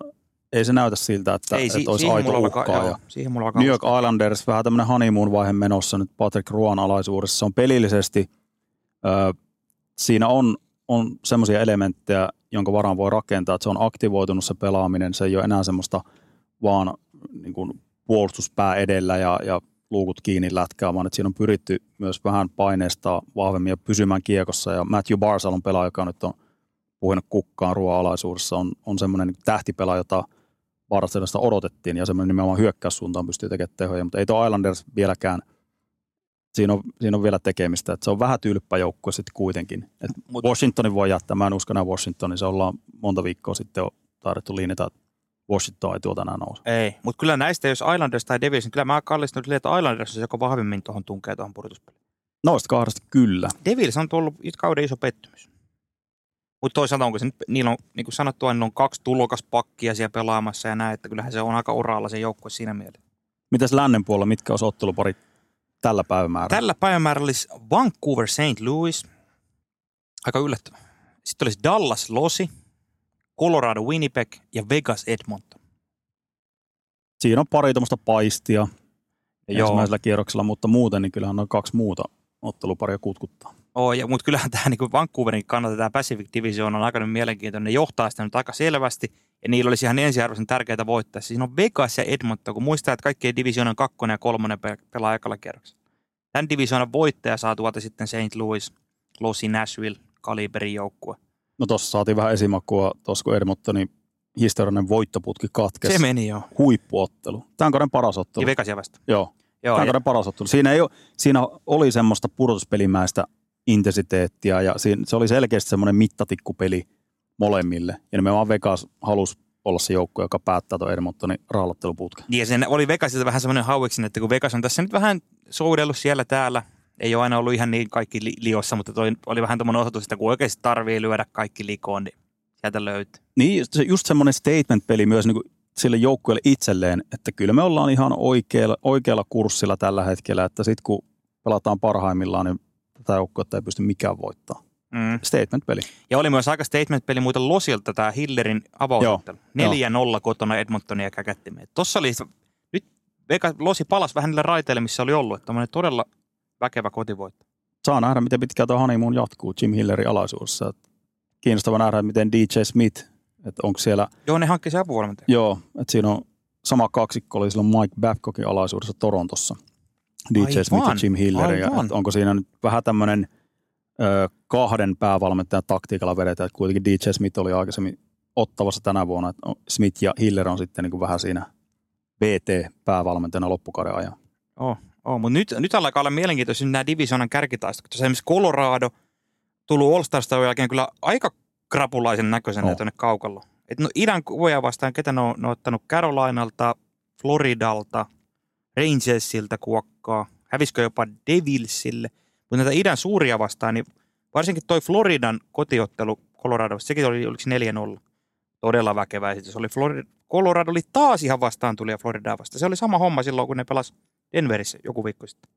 ei se näytä siltä, että, ei, että si- olisi siihen aito mulla alkaa, uhkaa. joo, Ja siihen mulla alkaa New York. Islanders vähän tämmöinen honeymoon vaihe menossa nyt Patrick Ruan alaisuudessa. Se on pelillisesti, ö, siinä on, on semmoisia elementtejä, jonka varaan voi rakentaa, että se on aktivoitunut se pelaaminen, se ei ole enää semmoista vaan niin kuin puolustuspää edellä ja, ja luukut kiinni lätkää, vaan että siinä on pyritty myös vähän paineistaa vahvemmin ja pysymään kiekossa. Ja Matthew Barsal on pelaaja, joka nyt on puhunut kukkaan ruoanalaisuudessa, on, on semmoinen niin tähtipelaaja, jota Barcelonasta odotettiin ja semmoinen nimenomaan hyökkäyssuuntaan pystyy tekemään tehoja, mutta ei tuo Islanders vieläkään, siinä on, siinä on vielä tekemistä, että se on vähän tylppä joukkue sitten kuitenkin. Et Washingtonin voi jättää, mä en usko enää Washingtonin, se ollaan monta viikkoa sitten jo taidettu linjata, että Washington ei tuota enää nouse. Ei, mutta kyllä näistä, jos Islanders tai Devils, niin kyllä mä kallistun että Islanders on joko vahvemmin tuohon tunkee tuohon purituspeliin. Noista kahdesta kyllä. Devils on tullut kauden iso pettymys. Mutta toisaalta onko se nyt, niillä on, niin kuin sanottu, on kaksi tulokaspakkia siellä pelaamassa ja näin, että kyllähän se on aika uralla se joukkue siinä mielessä. Mitäs lännen puolella, mitkä olisi otteluparit tällä päivämäärällä? Tällä päivämäärällä olisi Vancouver St. Louis, aika yllättävä. Sitten olisi Dallas Losi, Colorado Winnipeg ja Vegas Edmonton. Siinä on pari tuommoista paistia Joo. ensimmäisellä kierroksella, mutta muuten niin kyllähän on kaksi muuta otteluparia kutkuttaa. Oh, ja, mutta kyllähän tämä niin Vancouverin kannalta tämä Pacific Division on aika mielenkiintoinen. Ne johtaa sitä nyt aika selvästi, ja niillä olisi ihan ensiarvoisen tärkeää voittaa. Siinä on Vegas ja Edmonton, kun muistaa, että kaikkien divisionan kakkonen ja kolmonen pelaa ekalla kierroksella. Tämän divisioonan voittaja saa tuolta sitten St. Louis, Losi, Nashville, kaliberin joukkue. No tuossa saatiin vähän esimakua, tuossa kun Edmontonin historiallinen voittoputki katkesi. Se meni jo. Huippuottelu. Tämän kauden paras ottelu. Ja Vegasia vasta. Joo. Joo Tämän kauden paras ottelu. Siinä, ei ole, siinä oli semmoista pudotuspelimäistä intensiteettiä ja siinä, se oli selkeästi semmoinen mittatikkupeli molemmille. Ja nimenomaan Vegas halusi olla se joukko, joka päättää tuon Edmontonin raallatteluputken. Niin ja sen oli Vegasilta vähän semmoinen hauiksin, että kun Vegas on tässä nyt vähän soudellut siellä täällä, ei ole aina ollut ihan niin kaikki li- liossa, mutta toi oli vähän tuommoinen osoitus, että kun oikeasti tarvii lyödä kaikki likoon, niin sieltä löytyy. Niin, se just semmoinen statement-peli myös niin kuin sille joukkueelle itselleen, että kyllä me ollaan ihan oikealla, oikealla kurssilla tällä hetkellä, että sitten kun pelataan parhaimmillaan, niin tätä joukkuetta ei pysty mikään voittaa. Mm. Statement-peli. Ja oli myös aika statement-peli muuten Losilta tämä Hillerin avausottelu. 4-0 kotona Edmontonia käkättimeen. Tuossa oli, nyt Vega, Losi palasi vähän niille raiteille, missä oli ollut. Että todella väkevä kotivoitto. Saa nähdä, miten pitkään tuo honeymoon jatkuu Jim Hillerin alaisuudessa. Kiinnostava nähdä, miten DJ Smith, että onko siellä... Joo, ne hankki se apuvalmentaja. Joo, että siinä on sama kaksikko oli silloin Mike Babcockin alaisuudessa Torontossa. DJ Aivan. Smith ja Jim Hiller. Ja, onko siinä nyt vähän tämmöinen kahden päävalmentajan taktiikalla vedetään, että kuitenkin DJ Smith oli aikaisemmin ottavassa tänä vuonna, että Smith ja Hiller on sitten niin kuin vähän siinä BT-päävalmentajana loppukauden ajan. Oh, oh, mutta nyt, nyt alkaa olla mielenkiintoisia nämä divisionan kärkitaistot. Tuossa esimerkiksi Colorado tullut All Starsta jälkeen kyllä aika krapulaisen näköisenä oh. tuonne kaukalla. Et no idän kuvoja vastaan, ketä ne on, ne on ottanut Carolinalta, Floridalta, Rangersilta kuokkaa, hävisikö jopa Devilsille. Mutta näitä idän suuria vastaan, niin varsinkin toi Floridan kotiottelu Colorado, sekin oli, oliko 4-0. Todella väkevä esitys. Oli Florida, Colorado oli taas ihan vastaan tuli ja Florida vastaan. Se oli sama homma silloin, kun ne pelas Denverissä joku viikko sitten.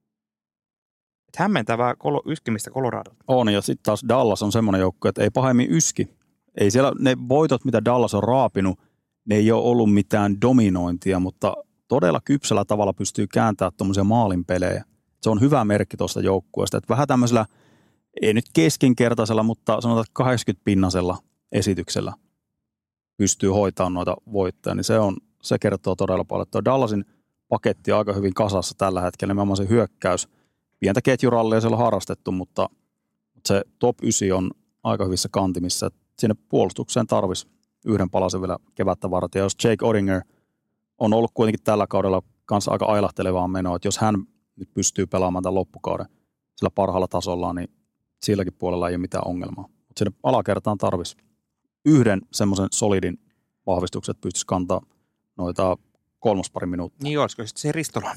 Et hämmentävää kolo, yskimistä Colorado. On, ja sitten taas Dallas on semmoinen joukko, että ei pahemmin yski. Ei siellä, ne voitot, mitä Dallas on raapinut, ne ei ole ollut mitään dominointia, mutta todella kypsällä tavalla pystyy kääntämään tuommoisia maalinpelejä. Se on hyvä merkki tuosta joukkueesta, että vähän tämmöisellä, ei nyt keskinkertaisella, mutta sanotaan 80 pinnasella esityksellä pystyy hoitamaan noita voittoja, niin se, on, se kertoo todella paljon. Tuo Dallasin paketti on aika hyvin kasassa tällä hetkellä, nimenomaan se hyökkäys. Pientä ketjurallia siellä on harrastettu, mutta se top 9 on aika hyvissä kantimissa. Sinne puolustukseen tarvisi yhden palasen vielä kevättä varten. Ja jos Jake Odinger – on ollut kuitenkin tällä kaudella kanssa aika ailahtelevaa menoa, että jos hän nyt pystyy pelaamaan tämän loppukauden sillä parhaalla tasolla, niin silläkin puolella ei ole mitään ongelmaa. Mutta sinne alakertaan tarvisi yhden semmoisen solidin vahvistuksen, että pystyisi kantaa noita kolmospari minuuttia. Niin olisiko sitten se Ristola?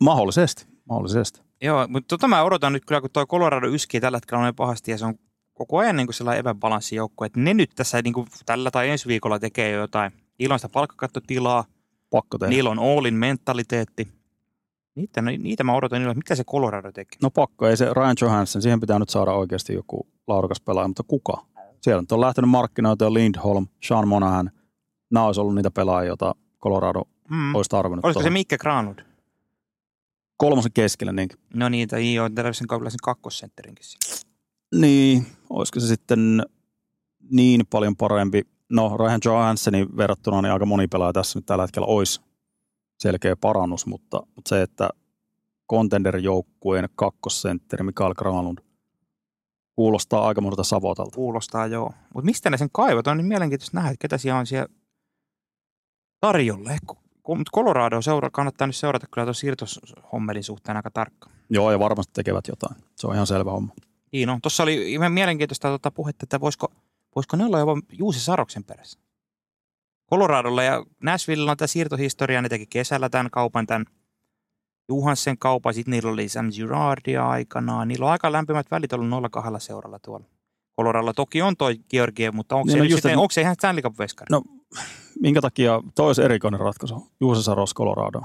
Mahdollisesti, mahdollisesti. Joo, mutta tota mä odotan nyt kyllä, kun tuo Colorado yskii tällä hetkellä on pahasti ja se on koko ajan niin kuin sellainen epäbalanssijoukko, että ne nyt tässä niin kuin tällä tai ensi viikolla tekee jo jotain Niillä on sitä palkkakattotilaa. Pakko tehdä. Niillä on Allin mentaliteetti. Niitä, niitä mä odotan niillä, mitä se Colorado tekee. No pakko, ei se Ryan Johansson, siihen pitää nyt saada oikeasti joku laadukas pelaaja, mutta kuka? Siellä on lähtenyt markkinoita Lindholm, Sean Monahan. Nämä olisi ollut niitä pelaajia, joita Colorado mm. olisi tarvinnut. Olisiko tuohon. se Mikke Granlund? Kolmosen keskellä, niin. No niin, tai joo, tällaisen kaudella sen kakkosentterinkin. Niin, olisiko se sitten niin paljon parempi. No, Ryan Johanssonin verrattuna niin aika moni pelaaja tässä nyt tällä hetkellä olisi selkeä parannus, mutta, mutta se, että contender-joukkueen kakkosentteri Mikael Granlund kuulostaa aika monta savotalta. Kuulostaa joo. Mutta mistä ne sen kaivot? On niin mielenkiintoista nähdä, että ketä siellä on siellä tarjolla. Mutta Colorado seura, kannattaa nyt seurata kyllä tuon siirtoshommelin suhteen aika tarkka. Joo, ja varmasti tekevät jotain. Se on ihan selvä homma. Niin on. Tuossa oli ihan mielenkiintoista tuota puhetta, että voisiko, voisiko ne olla jopa Juusi Saroksen perässä. Coloradolla ja Nashvillella on tämä siirtohistoria, ne teki kesällä tämän kaupan, tämän Juhansen kaupan, sitten niillä oli Sam Girardia aikanaan. Niillä on aika lämpimät välit ollut noilla kahdella seuralla tuolla. Coloradolla toki on toi Georgiev, mutta onko se, no, sitten, onko se ihan Stanley Cup-veskari? No, minkä takia toi olisi erikoinen ratkaisu? Juuse Saros Colorado.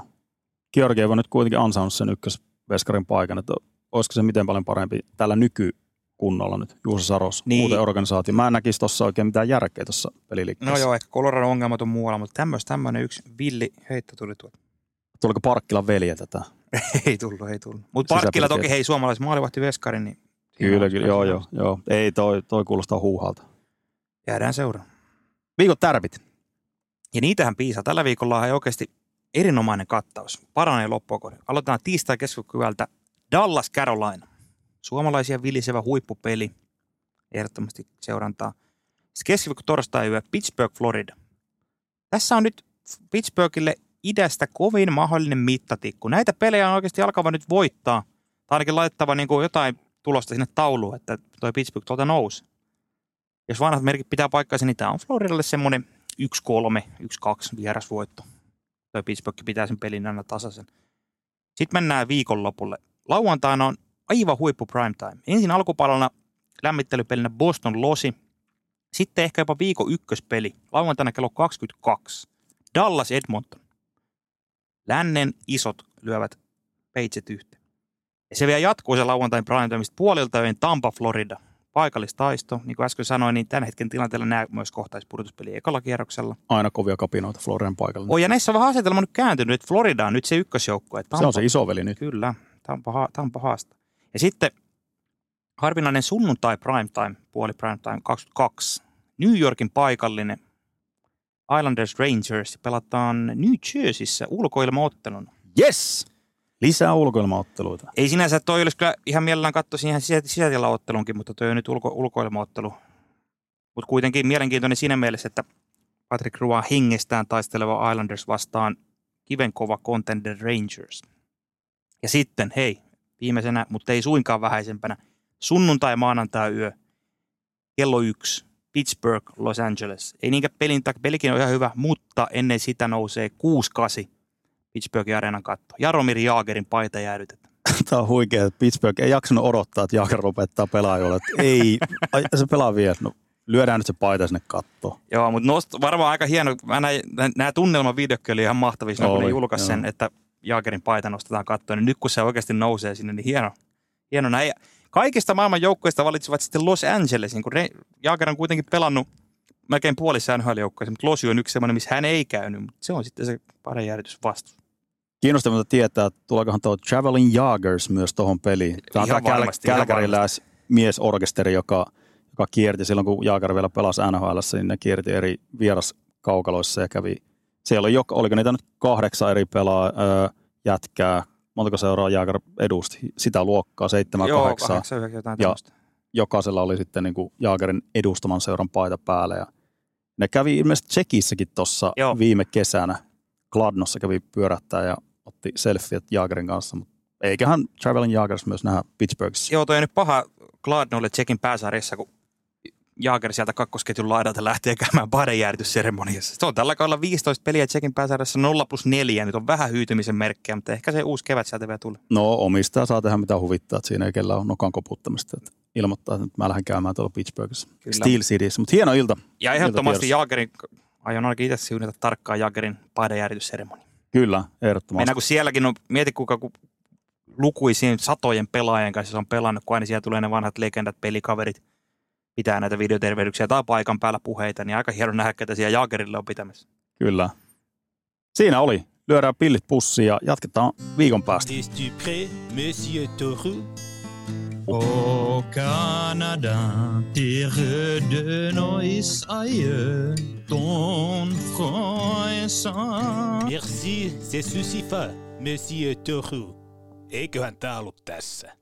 Georgiev on nyt kuitenkin ansainnut sen ykkösveskarin paikan, että olisiko se miten paljon parempi tällä nykykunnolla nyt, Juuse Saros, niin. uuteen organisaatio. Mä en näkisi tuossa oikein mitään järkeä tuossa peliliikkeessä. No joo, ehkä Colorado ongelmat on muualla, mutta tämmöistä tämmöinen yksi villi heitto tuli tuolta. Tuliko Parkkilan velje tätä? ei tullut, ei tullut. Mutta Parkkila toki, hei, suomalais maalivahti Veskarin, niin... Kyllä, kyllä, joo, joo, joo. Ei, toi, toi kuulostaa huuhalta. Jäädään seuraan. Viikon tärpit. Ja niitähän piisaa. Tällä viikolla on oikeasti erinomainen kattaus. Paranee loppuun. Aloitetaan tiistai keskikyvältä Dallas Carolina. Suomalaisia vilisevä huippupeli. Ehdottomasti seurantaa. Keskiviikko torstai yö Pittsburgh, Florida. Tässä on nyt Pittsburghille idästä kovin mahdollinen mittatikku. Näitä pelejä on oikeasti alkava nyt voittaa. Tai ainakin laittava niin kuin jotain tulosta sinne tauluun, että toi Pittsburgh tuolta nousi. Jos vanhat merkit pitää paikkaansa, niin tämä on Floridalle semmoinen 1-3, 1-2 vierasvoitto. Toi Pittsburgh pitää sen pelin aina tasaisen. Sitten mennään viikonlopulle. Lauantaina on aivan huippu primetime. Ensin alkupalona lämmittelypelinä Boston Losi. Sitten ehkä jopa viikon ykköspeli. Lauantaina kello 22. Dallas Edmonton. Lännen isot lyövät peitset yhteen. Ja se vielä jatkuu se lauantain primetimeista puolilta yön Tampa, Florida. Paikallistaisto, niin kuin äsken sanoin, niin tämän hetken tilanteella nämä myös kohtaisi pudotuspeli ekalla kierroksella. Aina kovia kapinoita Floridan paikalla. Oh, ja näissä on vähän asetelma nyt kääntynyt, että Florida on nyt se ykkösjoukko. Tampa, se on se isoveli nyt. Kyllä, Tampa, Tampa haasta. Ja sitten harvinainen sunnuntai primetime, puoli primetime 22. New Yorkin paikallinen Islanders Rangers pelataan New Jerseyssä ulkoilmaottelun. Yes! Lisää ulkoilmaotteluita. Ei sinänsä, toi olisi kyllä ihan mielellään katsoisin ihan sisätilaottelunkin, mutta toi on nyt ulko, ulkoilmaottelu. Mutta kuitenkin mielenkiintoinen siinä mielessä, että Patrick Roy hengestään taisteleva Islanders vastaan kivenkova Contender Rangers. Ja sitten, hei, viimeisenä, mutta ei suinkaan vähäisempänä, sunnuntai-maanantai yö, kello yksi, Pittsburgh, Los Angeles. Ei niinkään pelin takia, pelikin on ihan hyvä, mutta ennen sitä nousee 6-8 Pittsburghin areenan katto. Jaromir Jaagerin paita jäädytetään. Tämä on huikea, että Pittsburgh ei jaksanut odottaa, että Jaager lopettaa pelaajoille. ei, se pelaa vielä. No, lyödään nyt se paita sinne kattoon. Joo, mutta nost, varmaan aika hieno. Nämä tunnelmavideokin oli ihan mahtavia, kun ne julkaisi sen, että Jaagerin paita nostetaan kattoon. Niin nyt kun se oikeasti nousee sinne, niin hieno. Hieno näin. Kaikista maailman joukkoista valitsivat sitten Los Angelesin, kun Jaager on kuitenkin pelannut melkein puolissa nhl mutta Losi on yksi sellainen, missä hän ei käynyt, mutta se on sitten se parin jäädytys vastus. Kiinnostavaa tietää, että tuleekohan tuo Traveling Jagers myös tuohon peliin. Tämä on tämä kälkäriläis miesorkesteri, joka, joka kierti silloin, kun Jaager vielä pelasi NHL, niin ne kierti eri vieraskaukaloissa ja kävi. Siellä oli, oliko niitä nyt kahdeksan eri pelaa, jätkää, montako seuraa Jaager edusti? Sitä luokkaa, seitsemän, Joo, kahdeksan. kahdeksan jotain ja jokaisella oli sitten niin kuin Jaagerin edustaman seuran paita päällä. Ja ne kävi ilmeisesti Tsekissäkin tuossa viime kesänä. Gladnossa kävi pyörättää ja otti selfieet Jaagerin kanssa, mutta eiköhän Traveling Jaagers myös nähdä Pittsburghissa. Joo, toi on nyt paha Gladnolle Tsekin pääsarjassa, kun Jaager sieltä kakkosketjun laidalta lähtee käymään padenjäädytysseremoniassa. Se on tällä kaudella 15 peliä Tsekin pääsarjassa 0 plus 4. Nyt on vähän hyytymisen merkkejä, mutta ehkä se uusi kevät sieltä vielä tulee. No omistaja saa tehdä mitä huvittaa, että siinä ei kellä ole nokan koputtamista. Että ilmoittaa, että mä lähden käymään tuolla Pittsburghissa, Kyllä. Steel Cityssä. Mutta hieno ilta. Ja ehdottomasti Jaagerin, aion ainakin itse suunnata tarkkaan Jaagerin padenjäädytysseremoni. Kyllä, ehdottomasti. Mennään kun sielläkin on, mieti kuinka kun lukuisiin satojen pelaajien kanssa se on pelannut, kun aina siellä tulee ne vanhat legendat, pelikaverit – pitää näitä videotervehdyksiä tai paikan päällä puheita, niin aika hieno nähdä, ketä siellä Jaagerille on pitämässä. Kyllä. Siinä oli. Lyödään pillit pussiin ja jatketaan viikon päästä. Au oh, Canada, terre de nos aïeux, ton. Merci, c'est suffisant, monsieur Toru. Eiköhän tää ollut tässä.